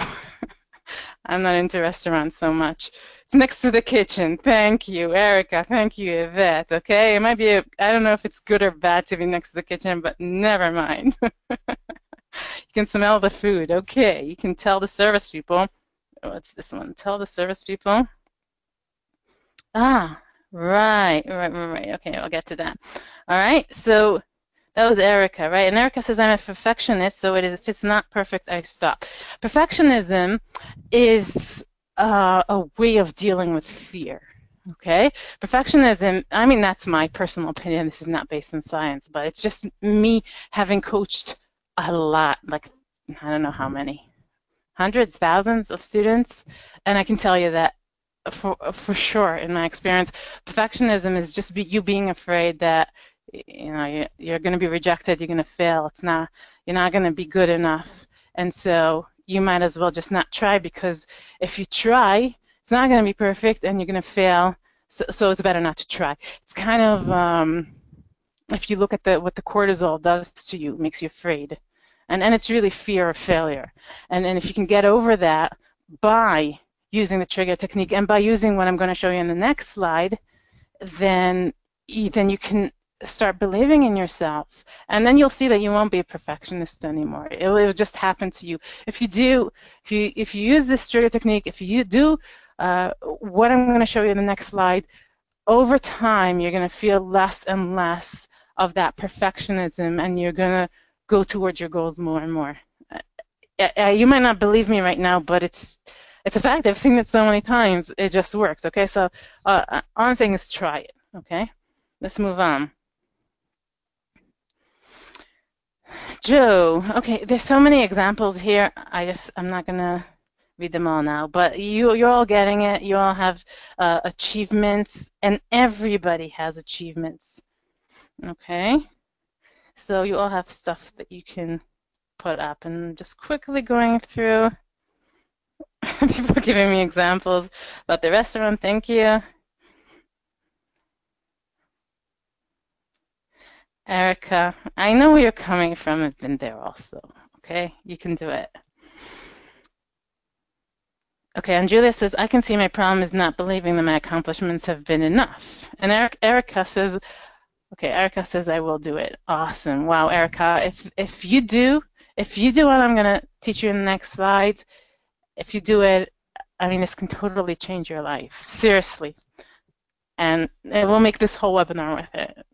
I'm not into restaurants so much. It's next to the kitchen. Thank you, Erica. Thank you, Yvette. Okay, it might be, I don't know if it's good or bad to be next to the kitchen, but never mind. you can smell the food. Okay, you can tell the service people. What's this one? Tell the service people Ah, right, right, right. Okay, I'll get to that. All right, so that was Erica, right? And Erica says, I'm a perfectionist, so it is if it's not perfect, I stop. Perfectionism is uh, a way of dealing with fear. Okay, perfectionism. I mean, that's my personal opinion. This is not based on science, but it's just me having coached a lot, like I don't know how many, hundreds, thousands of students, and I can tell you that for for sure in my experience, perfectionism is just be, you being afraid that you know you're, you're going to be rejected, you're going to fail. It's not you're not going to be good enough, and so you might as well just not try because if you try, it's not going to be perfect and you're going to fail. So, so it's better not to try. It's kind of um, if you look at the what the cortisol does to you, makes you afraid, and and it's really fear of failure. And and if you can get over that by using the trigger technique. And by using what I'm going to show you in the next slide, then then you can start believing in yourself. And then you'll see that you won't be a perfectionist anymore. It will, just happen to you. If you do if you if you use this trigger technique if you do uh, what i'm going to show you in the next slide over time you're going to feel less and less of that perfectionism and you're going to go towards your goals more and more. Uh, uh, you might not believe me right now but it's it's a fact i've seen it so many times it just works okay so uh, all i'm saying is try it okay let's move on Joe, okay, there's so many examples here. I just, I'm not gonna read them all now, but you, you're all getting it. You all have uh, achievements, and everybody has achievements. Okay, so you all have stuff that you can put up, and just quickly going through. People giving me examples about the restaurant. Thank you. Erica, I know where you're coming from. I've been there also. Okay, you can do it. Okay, and Julia says, I can see my problem is not believing that my accomplishments have been enough. And Eric, Erica says, okay, Erica says, I will do it. Awesome. Wow, Erica, if, if you do, if you do what I'm going to teach you in the next slide, if you do it, I mean, this can totally change your life. Seriously. And it will make this whole webinar worth it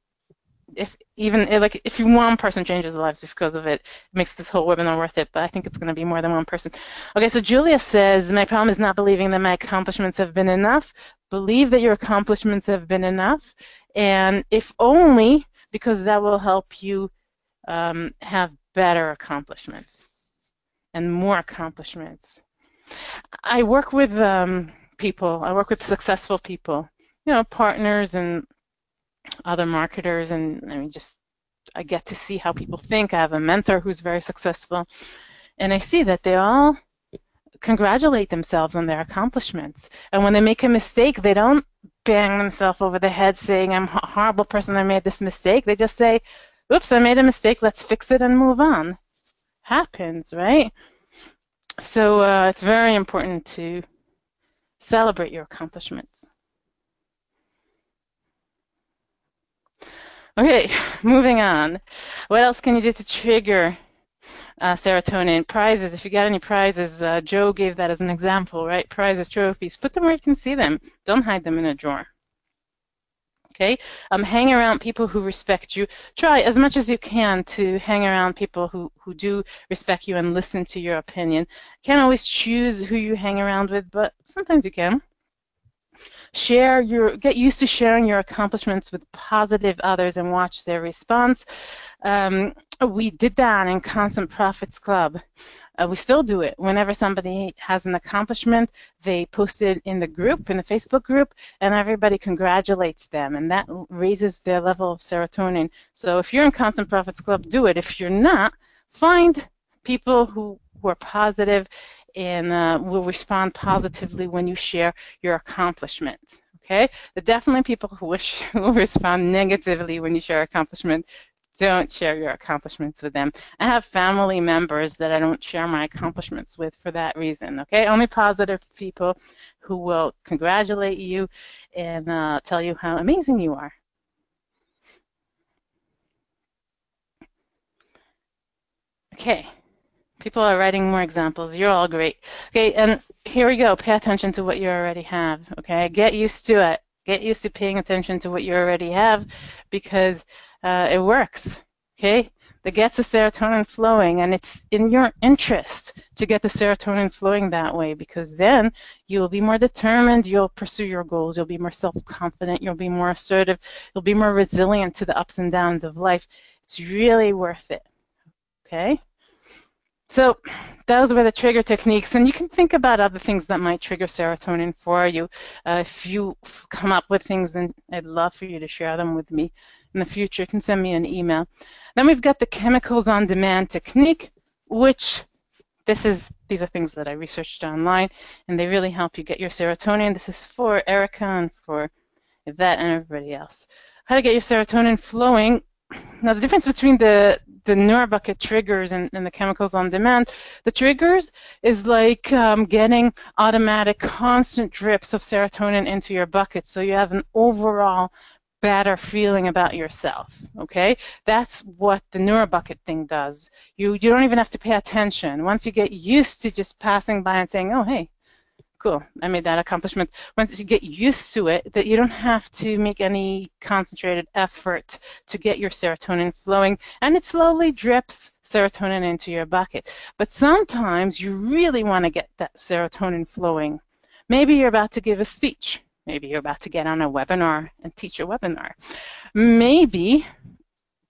if even like if one person changes lives because of it, it makes this whole webinar worth it. But I think it's going to be more than one person. Okay, so Julia says my problem is not believing that my accomplishments have been enough. Believe that your accomplishments have been enough, and if only because that will help you um, have better accomplishments and more accomplishments. I work with um, people. I work with successful people. You know, partners and other marketers and I mean just I get to see how people think. I have a mentor who's very successful and I see that they all congratulate themselves on their accomplishments. And when they make a mistake, they don't bang themselves over the head saying, I'm a horrible person, I made this mistake. They just say, oops, I made a mistake, let's fix it and move on. Happens, right? So uh, it's very important to celebrate your accomplishments. Okay, moving on. What else can you do to trigger uh, serotonin? Prizes. If you got any prizes, uh, Joe gave that as an example, right? Prizes, trophies. Put them where you can see them. Don't hide them in a drawer. Okay, um, hang around people who respect you. Try as much as you can to hang around people who, who do respect you and listen to your opinion. Can't always choose who you hang around with, but sometimes you can share your get used to sharing your accomplishments with positive others and watch their response. Um, we did that in constant profits club. Uh, we still do it. Whenever somebody has an accomplishment they post it in the group in the facebook group and everybody congratulates them and that raises their level of serotonin. So if you're in constant profits club do it. If you're not find people who who are positive and uh, will respond positively when you share your accomplishments. Okay, but definitely people who wish will respond negatively when you share accomplishment. Don't share your accomplishments with them. I have family members that I don't share my accomplishments with for that reason. Okay, only positive people who will congratulate you and uh, tell you how amazing you are. Okay. People are writing more examples. You're all great. Okay, and here we go. Pay attention to what you already have. Okay, get used to it. Get used to paying attention to what you already have because uh, it works. Okay? That gets the serotonin flowing, and it's in your interest to get the serotonin flowing that way because then you'll be more determined, you'll pursue your goals, you'll be more self confident, you'll be more assertive, you'll be more resilient to the ups and downs of life. It's really worth it. Okay? So those were the trigger techniques, and you can think about other things that might trigger serotonin for you. Uh, if you come up with things, then I'd love for you to share them with me in the future. You can send me an email. Then we've got the chemicals on demand technique, which this is these are things that I researched online, and they really help you get your serotonin. This is for Erica and for Yvette and everybody else. How to get your serotonin flowing. Now the difference between the the NeuroBucket triggers and, and, the chemicals on demand. The triggers is like um, getting automatic, constant drips of serotonin into your bucket, so you have an overall better feeling about yourself. Okay, that's what the NeuroBucket thing does. You you don't even have to pay attention. Once you get used to just passing by and saying, "Oh, hey, cool, I made that accomplishment. Once you get used to it, that you don't have to make any concentrated effort to get your serotonin flowing, and it slowly drips serotonin into your bucket. But sometimes you really want to get that serotonin flowing. Maybe you're about to give a speech. Maybe you're about to get on a webinar and teach a webinar. Maybe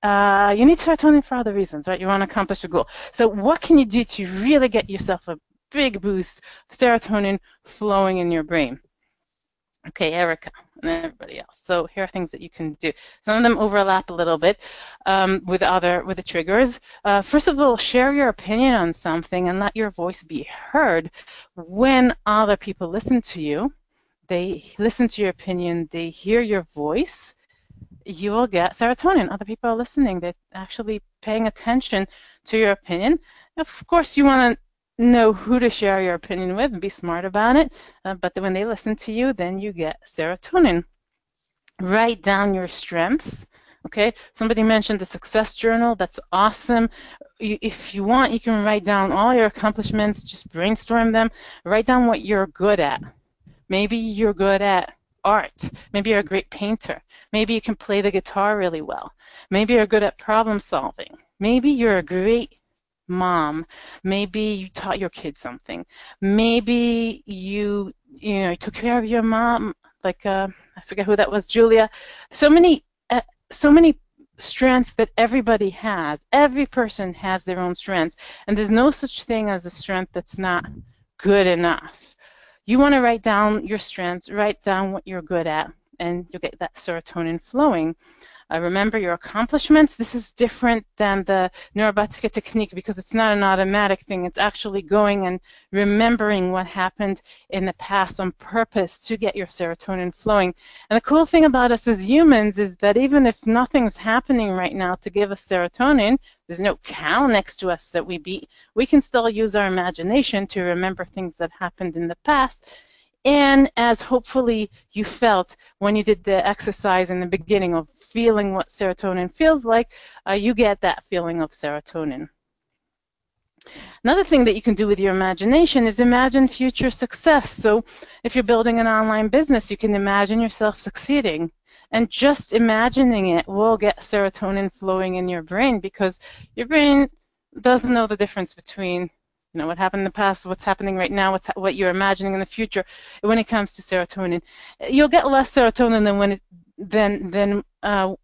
uh, you need serotonin for other reasons, right? You want to accomplish a goal. So, what can you do to really get yourself a big boost of serotonin flowing in your brain. Okay, Erica and everybody else. So here are things that you can do. Some of them overlap a little bit um, with other with the triggers. Uh, first of all, share your opinion on something and let your voice be heard. When other people listen to you, they listen to your opinion, they hear your voice. You will get serotonin. Other people are listening. They're actually paying attention to your opinion. Of course, you want to know who to share your opinion with and be smart about it. Uh, but when they listen to you, then you get serotonin. Write down your strengths. Okay, somebody mentioned the success journal. That's awesome. You, if you want, you can write down all your accomplishments, just brainstorm them. Write down what you're good at. Maybe you're good at art. Maybe you're a great painter. Maybe you can play the guitar really well. Maybe you're good at problem solving. Maybe you're a great mom maybe you taught your kids something. Maybe you you know took care of your mom like uh, i forget who that was julia. So many uh, so many strengths that everybody has. Every person has their own strengths and there's no such thing as a strength that's not good enough. You want to write down your strengths write down what you're good at and you'll get that serotonin flowing uh, remember your accomplishments. This is different than the NeuroBucket technique because it's not an automatic thing. It's actually going and remembering what happened in the past on purpose to get your serotonin flowing. And the cool thing about us as humans is that even if nothing's happening right now to give us serotonin, there's no cow next to us that we beat, we can still use our imagination to remember things that happened in the past and as hopefully you felt when you did the exercise in the beginning of feeling what serotonin feels like, uh, you get that feeling of serotonin. Another thing that you can do with your imagination is imagine future success. So if you're building an online business, you can imagine yourself succeeding. And just imagining it will get serotonin flowing in your brain because your brain doesn't know the difference between you know what happened in the past what's happening right now what's what you're imagining in the future when it comes to serotonin you'll get less serotonin than when it than than uh,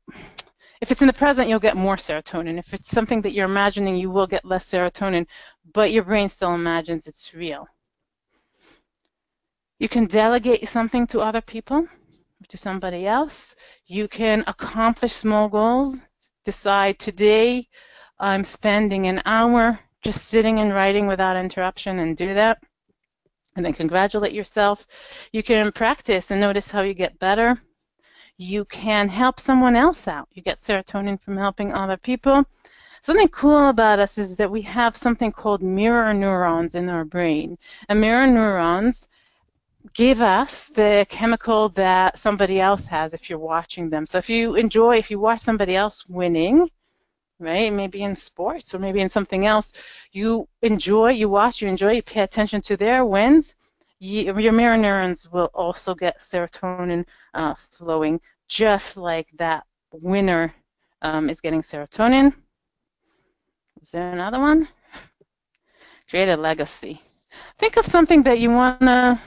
if it's in the present you'll get more serotonin. If it's something that you're imagining you will get less serotonin but your brain still imagines it's real. You can delegate something to other people to somebody else. You can accomplish small goals. Decide today i'm spending an hour just sitting and writing without interruption and do that. And then congratulate yourself. You can practice and notice how you get better. You can help someone else out. You get serotonin from helping other people. Something cool about us is that we have something called mirror neurons in our brain. And mirror neurons give us the chemical that somebody else has if you're watching them. So if you enjoy, if you watch somebody else winning, right? Maybe in sports or maybe in something else. You enjoy, you watch, you enjoy, you pay attention to their wins. you, your mirror neurons will also get serotonin uh, flowing, just like that winner um, is getting serotonin. Is there another one? Create a legacy. Think of something that you want to,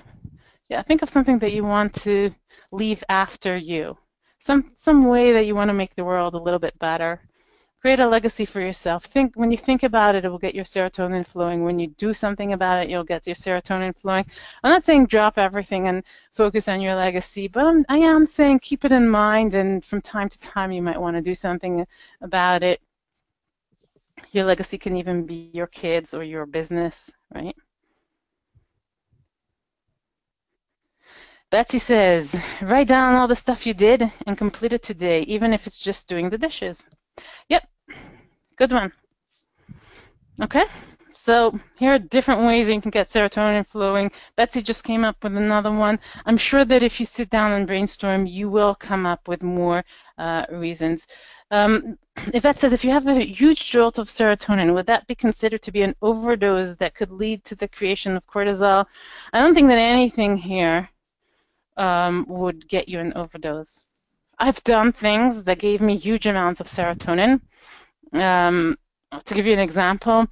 yeah, think of something that you want to leave after you. Some, some way that you want to make the world a little bit better create a legacy for yourself. Think when you think about it, it will get your serotonin flowing. When you do something about it, you'll get your serotonin flowing. I'm not saying drop everything and focus on your legacy, but I'm, I am saying keep it in mind, and from time to time, you might want to do something about it. Your legacy can even be your kids or your business, right? Betsy says, write down all the stuff you did and complete it today, even if it's just doing the dishes. Yep, good one. Okay, so here are different ways you can get serotonin flowing. Betsy just came up with another one. I'm sure that if you sit down and brainstorm, you will come up with more uh, reasons. Um, Yvette says, if you have a huge jolt of serotonin, would that be considered to be an overdose that could lead to the creation of cortisol? I don't think that anything here um, would get you an overdose. I've done things that gave me huge amounts of serotonin. Um, to give you an example,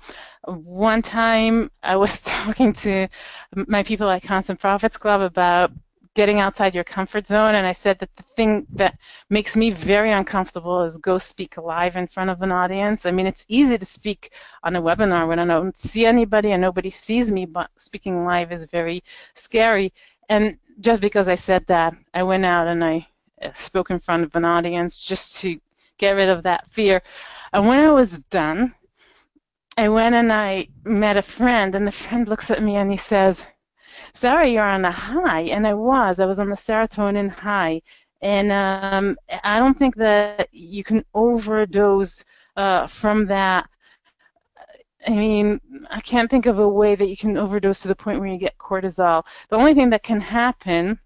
one time I was talking to my people at Constant Profits Club about getting outside your comfort zone, and I said that the thing that makes me very uncomfortable is go speak live in front of an audience. I mean, it's easy to speak on a webinar when I don't see anybody and nobody sees me, but speaking live is very scary. And just because I said that, I went out and I spoke in front of an audience just to get rid of that fear. And when I was done, I went and I met a friend, and the friend looks at me and he says, Sorry, you're on a high. And I was. I was on the serotonin high. And um, I don't think that you can overdose uh, from that. I mean, I can't think of a way that you can overdose to the point where you get cortisol. The only thing that can happen,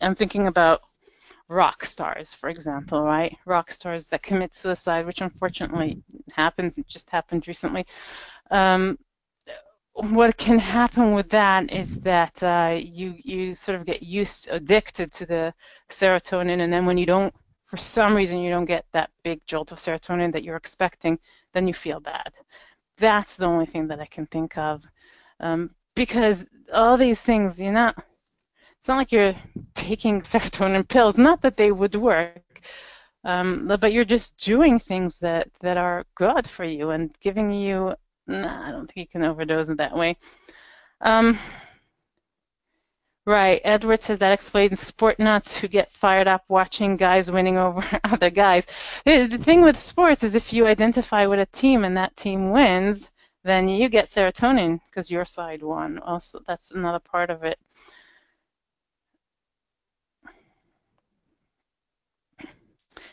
I'm thinking about rock stars, for example, right? Rock stars that commit suicide, which unfortunately happens, it just happened recently. Um, what can happen with that is that uh, you you sort of get used addicted to the serotonin, and then when you don't, for some reason, you don't get that big jolt of serotonin that you're expecting, then you feel bad. That's the only thing that I can think of, um, because all these things, you're not it's not like you're taking serotonin pills. Not that they would work, um, but you're just doing things that that are good for you and giving you. Nah, I don't think you can overdose in that way. Um, Right. Edward says that explains sport nuts who get fired up watching guys winning over other guys. The thing with sports is if you identify with a team and that team wins, then you get serotonin because your side won. Also, that's another part of it.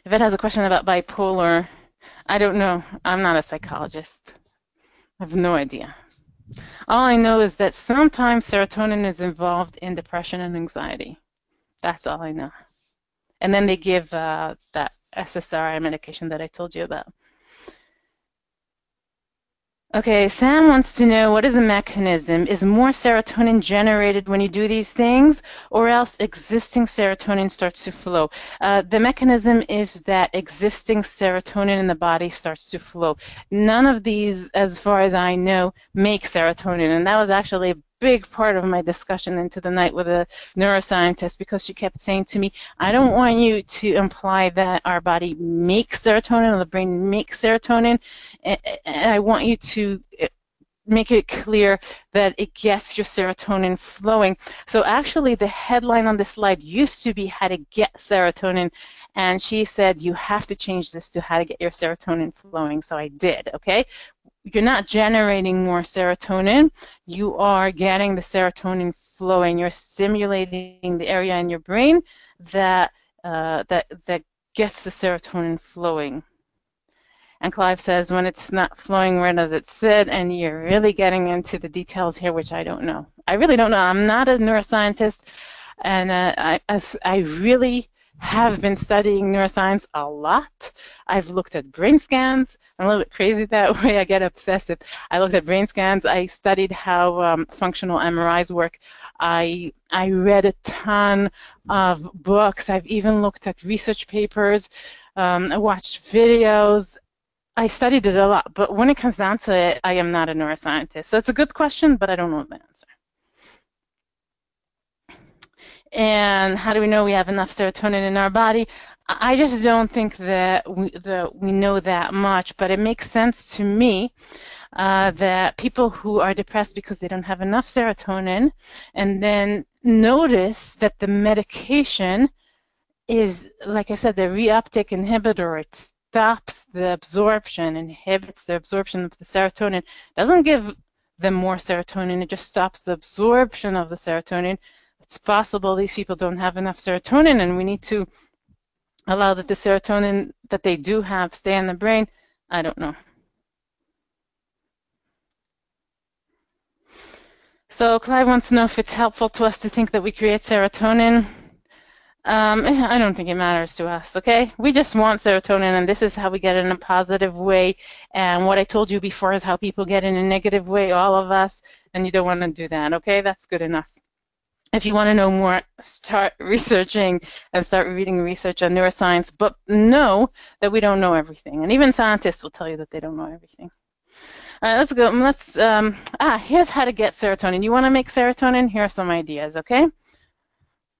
If it has a question about bipolar, I don't know. I'm not a psychologist. I have no idea. All I know is that sometimes serotonin is involved in depression and anxiety. That's all I know. And then they give uh, that SSRI medication that I told you about. Okay, Sam wants to know what is the mechanism? Is more serotonin generated when you do these things, or else existing serotonin starts to flow? Uh, the mechanism is that existing serotonin in the body starts to flow. None of these, as far as I know, make serotonin, and that was actually big part of my discussion into the night with a neuroscientist because she kept saying to me, I don't want you to imply that our body makes serotonin or the brain makes serotonin. And I want you to eh, make it clear that it gets your serotonin flowing. So actually the headline on the slide used to be how to get serotonin and she said you have to change this to how to get your serotonin flowing. So I did, okay? You're not generating more serotonin. You are getting the serotonin flowing. You're stimulating the area in your brain that uh, that that gets the serotonin flowing. And Clive says, when it's not flowing, where does it sit? And you're really getting into the details here, which I don't know. I really don't know. I'm not a neuroscientist. And uh, I, I really have been studying neuroscience a lot. I've looked at brain scans. I'm a little bit crazy that way. I get obsessive. I looked at brain scans. I studied how um, functional MRIs work. I I read a ton of books. I've even looked at research papers. Um, I watched videos. I studied it a lot, but when it comes down to it, I am not a neuroscientist. So it's a good question, but I don't know the answer. And how do we know we have enough serotonin in our body? I just don't think that we, that we know that much, but it makes sense to me uh, that people who are depressed because they don't have enough serotonin and then notice that the medication is, like I said, the reuptake inhibitor. It stops the absorption, inhibits the absorption of the serotonin, doesn't give them more serotonin, it just stops the absorption of the serotonin it's possible these people don't have enough serotonin and we need to allow that the serotonin that they do have stay in the brain. I don't know. So Clive wants to know if it's helpful to us to think that we create serotonin. Um, I don't think it matters to us, okay? We just want serotonin, and this is how we get it in a positive way. And what I told you before is how people get in a negative way, all of us, and you don't want to do that, okay? That's good enough if you want to know more, start researching and start reading research on neuroscience, but know that we don't know everything. And even scientists will tell you that they don't know everything. All right, let's go. Let's um, ah, here's how to get serotonin. You want to make serotonin? Here are some ideas. Okay.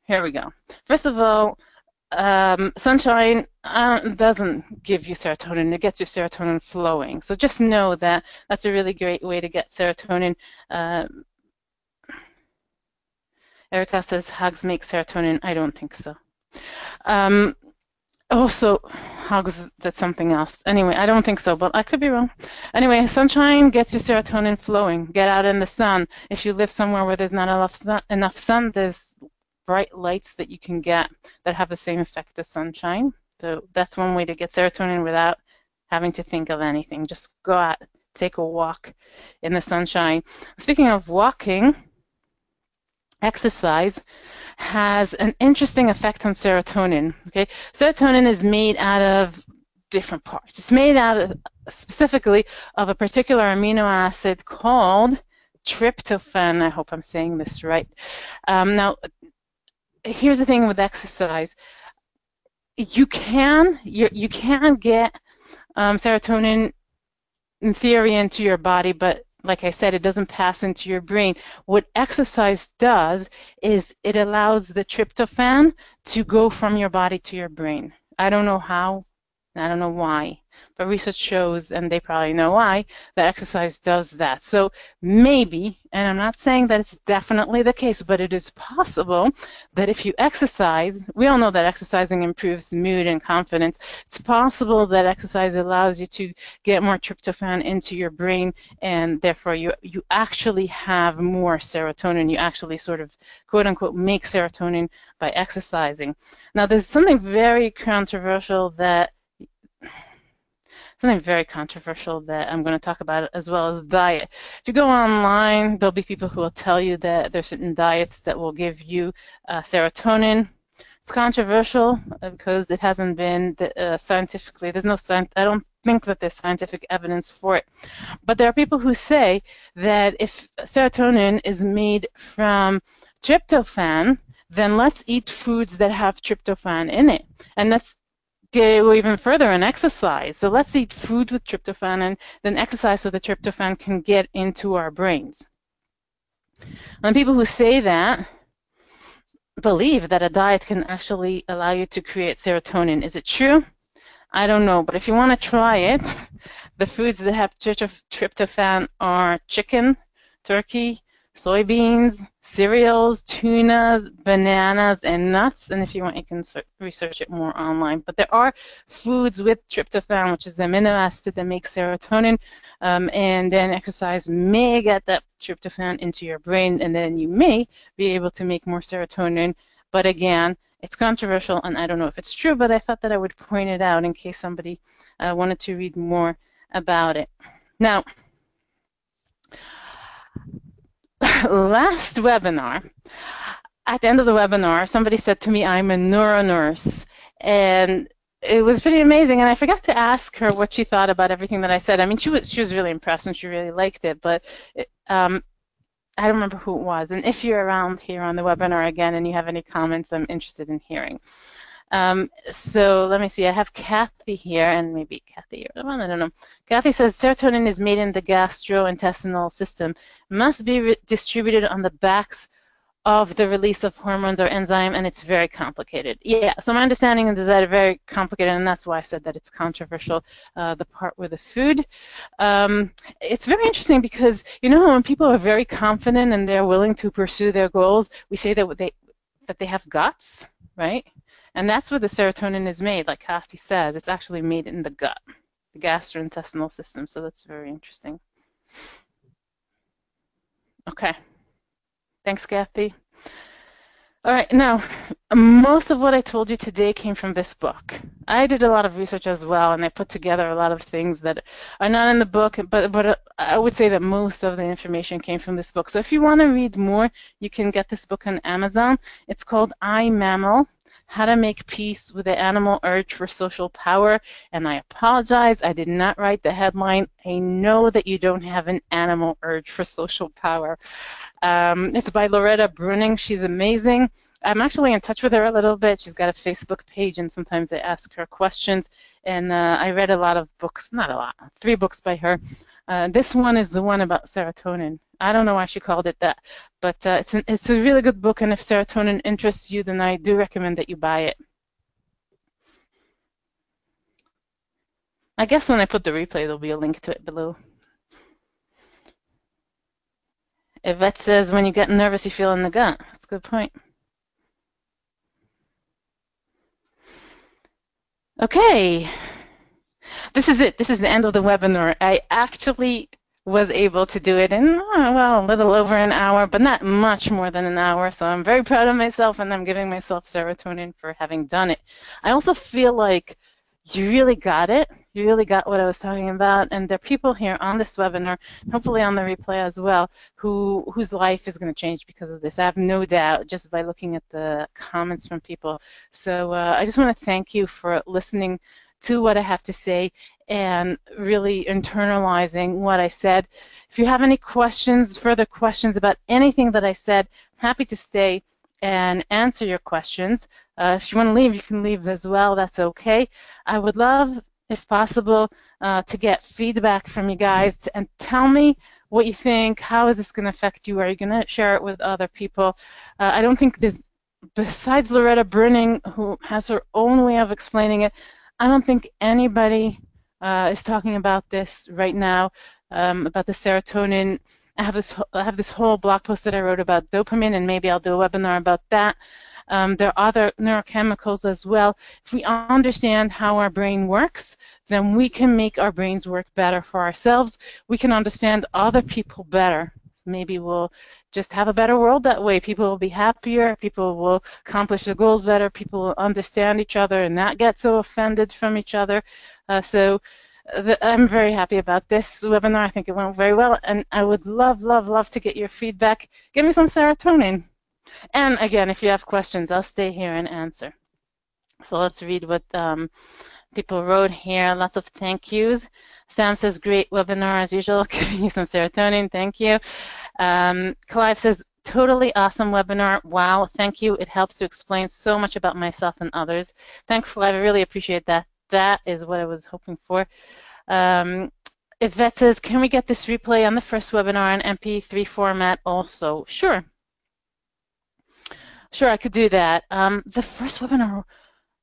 Here we go. First of all, um, sunshine uh, doesn't give you serotonin. It gets your serotonin flowing. So just know that that's a really great way to get serotonin. Uh, Erica says hugs make serotonin. I don't think so. Um, also, hugs, that's something else. Anyway, I don't think so, but I could be wrong. Anyway, sunshine gets your serotonin flowing. Get out in the sun. If you live somewhere where there's not enough sun, enough sun there's bright lights that you can get that have the same effect as sunshine. So that's one way to get serotonin without having to think of anything. Just go out, take a walk in the sunshine. Speaking of walking, exercise has an interesting effect on serotonin. Okay, serotonin is made out of different parts. It's made out of specifically of a particular amino acid called tryptophan. I hope I'm saying this right. Um, now, here's the thing with exercise: you can you you can get um, serotonin in theory into your body, but like I said, it doesn't pass into your brain. What exercise does is it allows the tryptophan to go from your body to your brain. I don't know how, I don't know why, but research shows, and they probably know why, that exercise does that. So maybe, and I'm not saying that it's definitely the case, but it is possible that if you exercise, we all know that exercising improves mood and confidence. It's possible that exercise allows you to get more tryptophan into your brain, and therefore you, you actually have more serotonin. You actually sort of, quote unquote, make serotonin by exercising. Now, there's something very controversial that something very controversial that I'm going to talk about as well as diet. If you go online, there'll be people who will tell you that there's certain diets that will give you uh, serotonin. It's controversial uh, because it hasn't been uh, scientifically. There's no science. I don't think that there's scientific evidence for it. But there are people who say that if serotonin is made from tryptophan, then let's eat foods that have tryptophan in it. And that's go even further and exercise. So let's eat food with tryptophan and then exercise so the tryptophan can get into our brains. And people who say that believe that a diet can actually allow you to create serotonin. Is it true? I don't know, but if you want to try it, the foods that have tryptophan are chicken, turkey, soybeans, cereals, tunas, bananas, and nuts. And if you want, you can research it more online. But there are foods with tryptophan, which is the amino acid that makes serotonin. Um, and then exercise may get that tryptophan into your brain, and then you may be able to make more serotonin. But again, it's controversial, and I don't know if it's true, but I thought that I would point it out in case somebody uh, wanted to read more about it. Now, last webinar, at the end of the webinar, somebody said to me, I'm a neuro nurse. And it was pretty amazing. And I forgot to ask her what she thought about everything that I said. I mean, she was, she was really impressed and she really liked it. But um, I don't remember who it was. And if you're around here on the webinar again and you have any comments, I'm interested in hearing. Um, so let me see. I have Kathy here, and maybe Kathy, you're the one. I don't know. Kathy says serotonin is made in the gastrointestinal system, must be distributed on the backs of the release of hormones or enzyme, and it's very complicated. Yeah, so my understanding is that it's very complicated, and that's why I said that it's controversial, uh, the part with the food. Um, it's very interesting because, you know, when people are very confident and they're willing to pursue their goals, we say that they, that they have guts, right? And that's where the serotonin is made, like Kathy says. It's actually made in the gut, the gastrointestinal system, so that's very interesting. Okay. Thanks, Kathy. All right, now, most of what I told you today came from this book. I did a lot of research as well, and I put together a lot of things that are not in the book, but, but uh, I would say that most of the information came from this book. So if you want to read more, you can get this book on Amazon. It's called I, Mammal, how to Make Peace with the Animal Urge for Social Power. And I apologize, I did not write the headline. I know that you don't have an animal urge for social power. Um, it's by Loretta Breuning. She's amazing. I'm actually in touch with her a little bit. She's got a Facebook page, and sometimes I ask her questions. And uh, I read a lot of books, not a lot, three books by her. Uh, this one is the one about serotonin. I don't know why she called it that, but uh, it's, an, it's a really good book, and if serotonin interests you, then I do recommend that you buy it. I guess when I put the replay, there'll be a link to it below. Yvette says, when you get nervous, you feel in the gut. That's a good point. Okay. This is it. This is the end of the webinar. I actually was able to do it in, uh, well, a little over an hour, but not much more than an hour. So I'm very proud of myself and I'm giving myself serotonin for having done it. I also feel like you really got it. You really got what I was talking about. And there are people here on this webinar, hopefully on the replay as well, who whose life is going to change because of this. I have no doubt just by looking at the comments from people. So uh, I just want to thank you for listening to what I have to say and really internalizing what I said. If you have any questions, further questions about anything that I said, I'm happy to stay and answer your questions. Uh, if you want to leave, you can leave as well. That's okay. I would love, if possible, uh, to get feedback from you guys to, and tell me what you think. How is this going to affect you? Are you going to share it with other people? Uh, I don't think there's, besides Loretta Breuning, who has her own way of explaining it, I don't think anybody uh, is talking about this right now, um, about the serotonin. I have this I have this whole blog post that I wrote about dopamine, and maybe I'll do a webinar about that. Um, there are other neurochemicals as well. If we understand how our brain works, then we can make our brains work better for ourselves. We can understand other people better. Maybe we'll just have a better world that way. People will be happier. People will accomplish their goals better. People will understand each other and not get so offended from each other. Uh, so I'm very happy about this webinar. I think it went very well. And I would love, love, love to get your feedback. Give me some serotonin. And again, if you have questions, I'll stay here and answer. So let's read what um, people wrote here. Lots of thank yous. Sam says, great webinar as usual, giving you some serotonin. Thank you. Um, Clive says, totally awesome webinar. Wow, thank you. It helps to explain so much about myself and others. Thanks, Clive. I really appreciate that. That is what I was hoping for. Um, Yvette says, can we get this replay on the first webinar in MP3 format also? Sure. Sure, I could do that. Um, the first webinar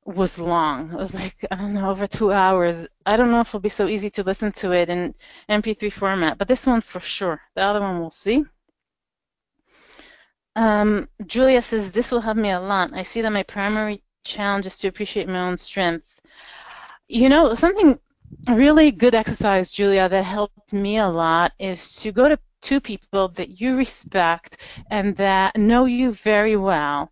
was long. It was like, I don't know, over two hours. I don't know if it'll be so easy to listen to it in MP3 format, but this one for sure. The other one we'll see. Um, Julia says, this will help me a lot. I see that my primary challenge is to appreciate my own strength. You know, something really good exercise, Julia, that helped me a lot is to go to two people that you respect and that know you very well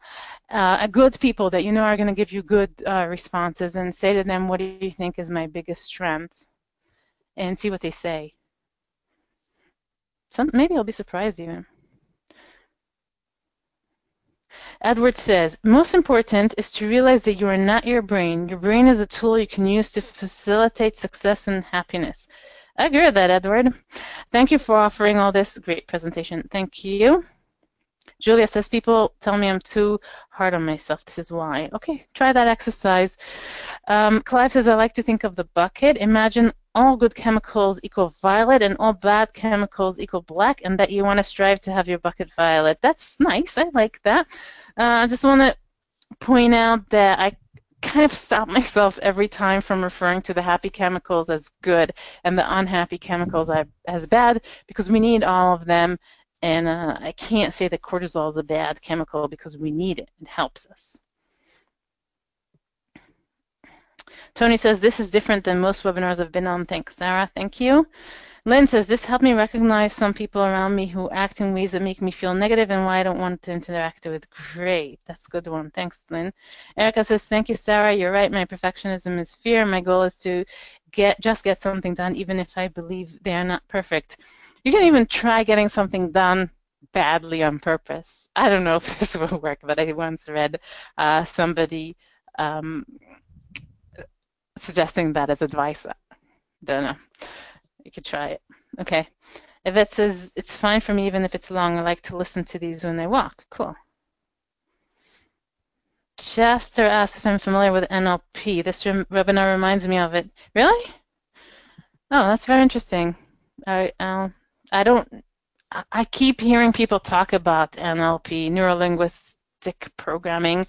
uh, good people that you know are going to give you good uh, responses and say to them, what do you think is my biggest strength? And see what they say. Some, maybe I'll be surprised even. Edward says, most important is to realize that you are not your brain. Your brain is a tool you can use to facilitate success and happiness. I agree with that, Edward. Thank you for offering all this great presentation. Thank you. Julia says, people tell me I'm too hard on myself. This is why. Okay, try that exercise. Um, Clive says, I like to think of the bucket. Imagine all good chemicals equal violet and all bad chemicals equal black, and that you want to strive to have your bucket violet. That's nice. I like that. Uh, I just want to point out that I kind of stop myself every time from referring to the happy chemicals as good and the unhappy chemicals as bad because we need all of them and uh, I can't say that cortisol is a bad chemical because we need it. It helps us. Tony says, this is different than most webinars I've been on. Thanks, Sara. Thank you. Lynn says, this helped me recognize some people around me who act in ways that make me feel negative and why I don't want to interact with. Great. That's a good one. Thanks, Lynn. Erica says, thank you, Sara. You're right. My perfectionism is fear. My goal is to get just get something done, even if I believe they are not perfect. You can even try getting something done badly on purpose. I don't know if this will work, but I once read uh, somebody um, suggesting that as advice. I don't know. You could try it. Okay. If it says it's fine for me even if it's long, I like to listen to these when I walk. Cool. Chester asked if I'm familiar with NLP. This webinar reminds me of it. Really? Oh, that's very interesting. I, um, I don't. I keep hearing people talk about NLP, neurolinguistic programming,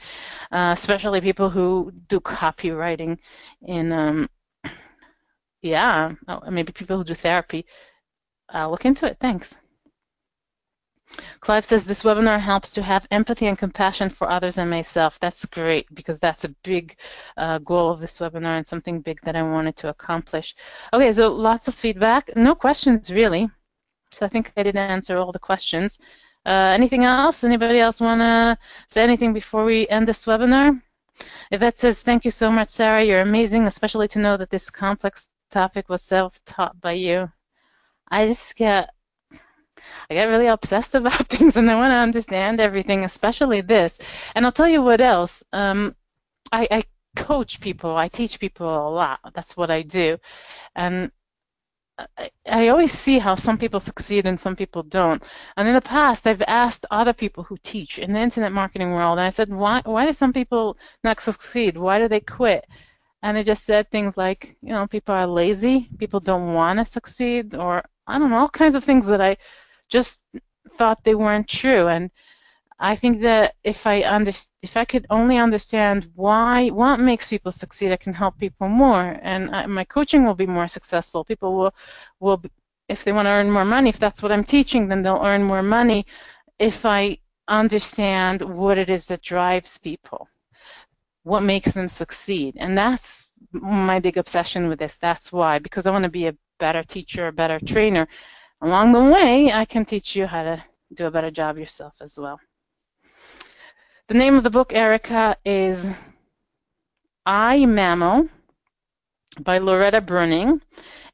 uh, especially people who do copywriting. In um, yeah, oh, maybe people who do therapy. I'll look into it. Thanks. Clive says this webinar helps to have empathy and compassion for others and myself. That's great because that's a big uh, goal of this webinar and something big that I wanted to accomplish. Okay, so lots of feedback. No questions really. So I think I did answer all the questions. Uh, anything else? Anybody else want to say anything before we end this webinar? Yvette says, thank you so much, Sara. You're amazing, especially to know that this complex topic was self-taught by you. I just get, I get really obsessed about things and I want to understand everything, especially this. And I'll tell you what else. Um, I, I coach people. I teach people a lot. That's what I do. And I, always see how some people succeed and some people don't. And in the past, I've asked other people who teach in the internet marketing world, and I said, why, why do some people not succeed? Why do they quit? And they just said things like, you know, people are lazy, people don't want to succeed, or I don't know, all kinds of things that I just thought they weren't true. And I think that if I under, if I could only understand why what makes people succeed, I can help people more, and I, my coaching will be more successful. People will will if they want to earn more money, if that's what I'm teaching, then they'll earn more money. If I understand what it is that drives people, what makes them succeed, and that's my big obsession with this. That's why because I want to be a better teacher, a better trainer. Along the way, I can teach you how to do a better job yourself as well. The name of the book, Erica, is I Mammal by Loretta Breuning.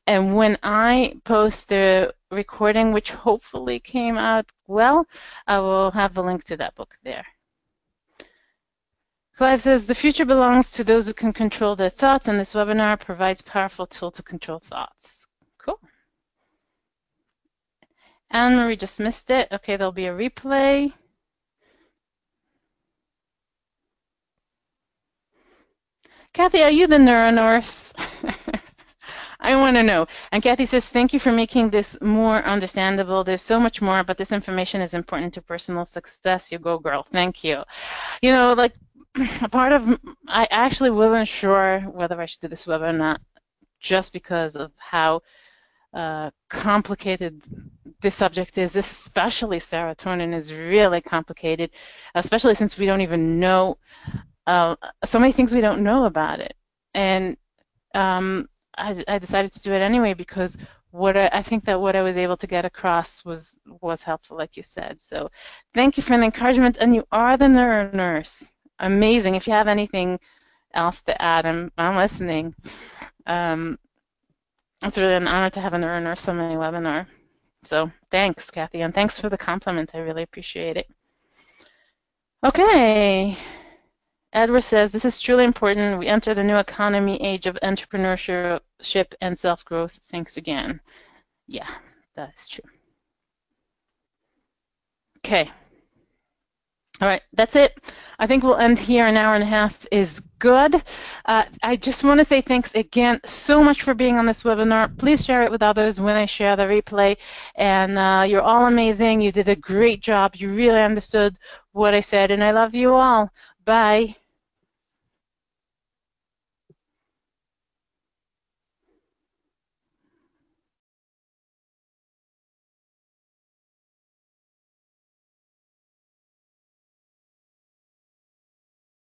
And when I post the recording, which hopefully came out well, I will have a link to that book there. Clive says, the future belongs to those who can control their thoughts, and this webinar provides powerful tool to control thoughts. Cool. Anne-Marie just missed it. Okay, there'll be a replay. Kathy, are you the neuronurse? I want to know. And Kathy says, thank you for making this more understandable. There's so much more, but this information is important to personal success. You go, girl. Thank you. You know, like a part of, I actually wasn't sure whether I should do this webinar or not, just because of how uh, complicated this subject is, especially serotonin is really complicated, especially since we don't even know uh, so many things we don't know about it. And um, I, I, decided to do it anyway because what I, I, think that what I was able to get across was was helpful, like you said. So thank you for the encouragement. And you are the neuro nurse. Amazing. If you have anything else to add, I'm, I'm listening. Um, it's really an honor to have a neuro nurse on my webinar. So thanks, Kathy, and thanks for the compliment. I really appreciate it. Okay. Edward says this is truly important. We enter the new economy age of entrepreneurship and self growth. Thanks again. Yeah, that's true. Okay. All right, that's it. I think we'll end here. An hour and a half is good. Uh, I just want to say thanks again so much for being on this webinar. Please share it with others when I share the replay. And uh, you're all amazing. You did a great job. You really understood what I said, and I love you all. Bye.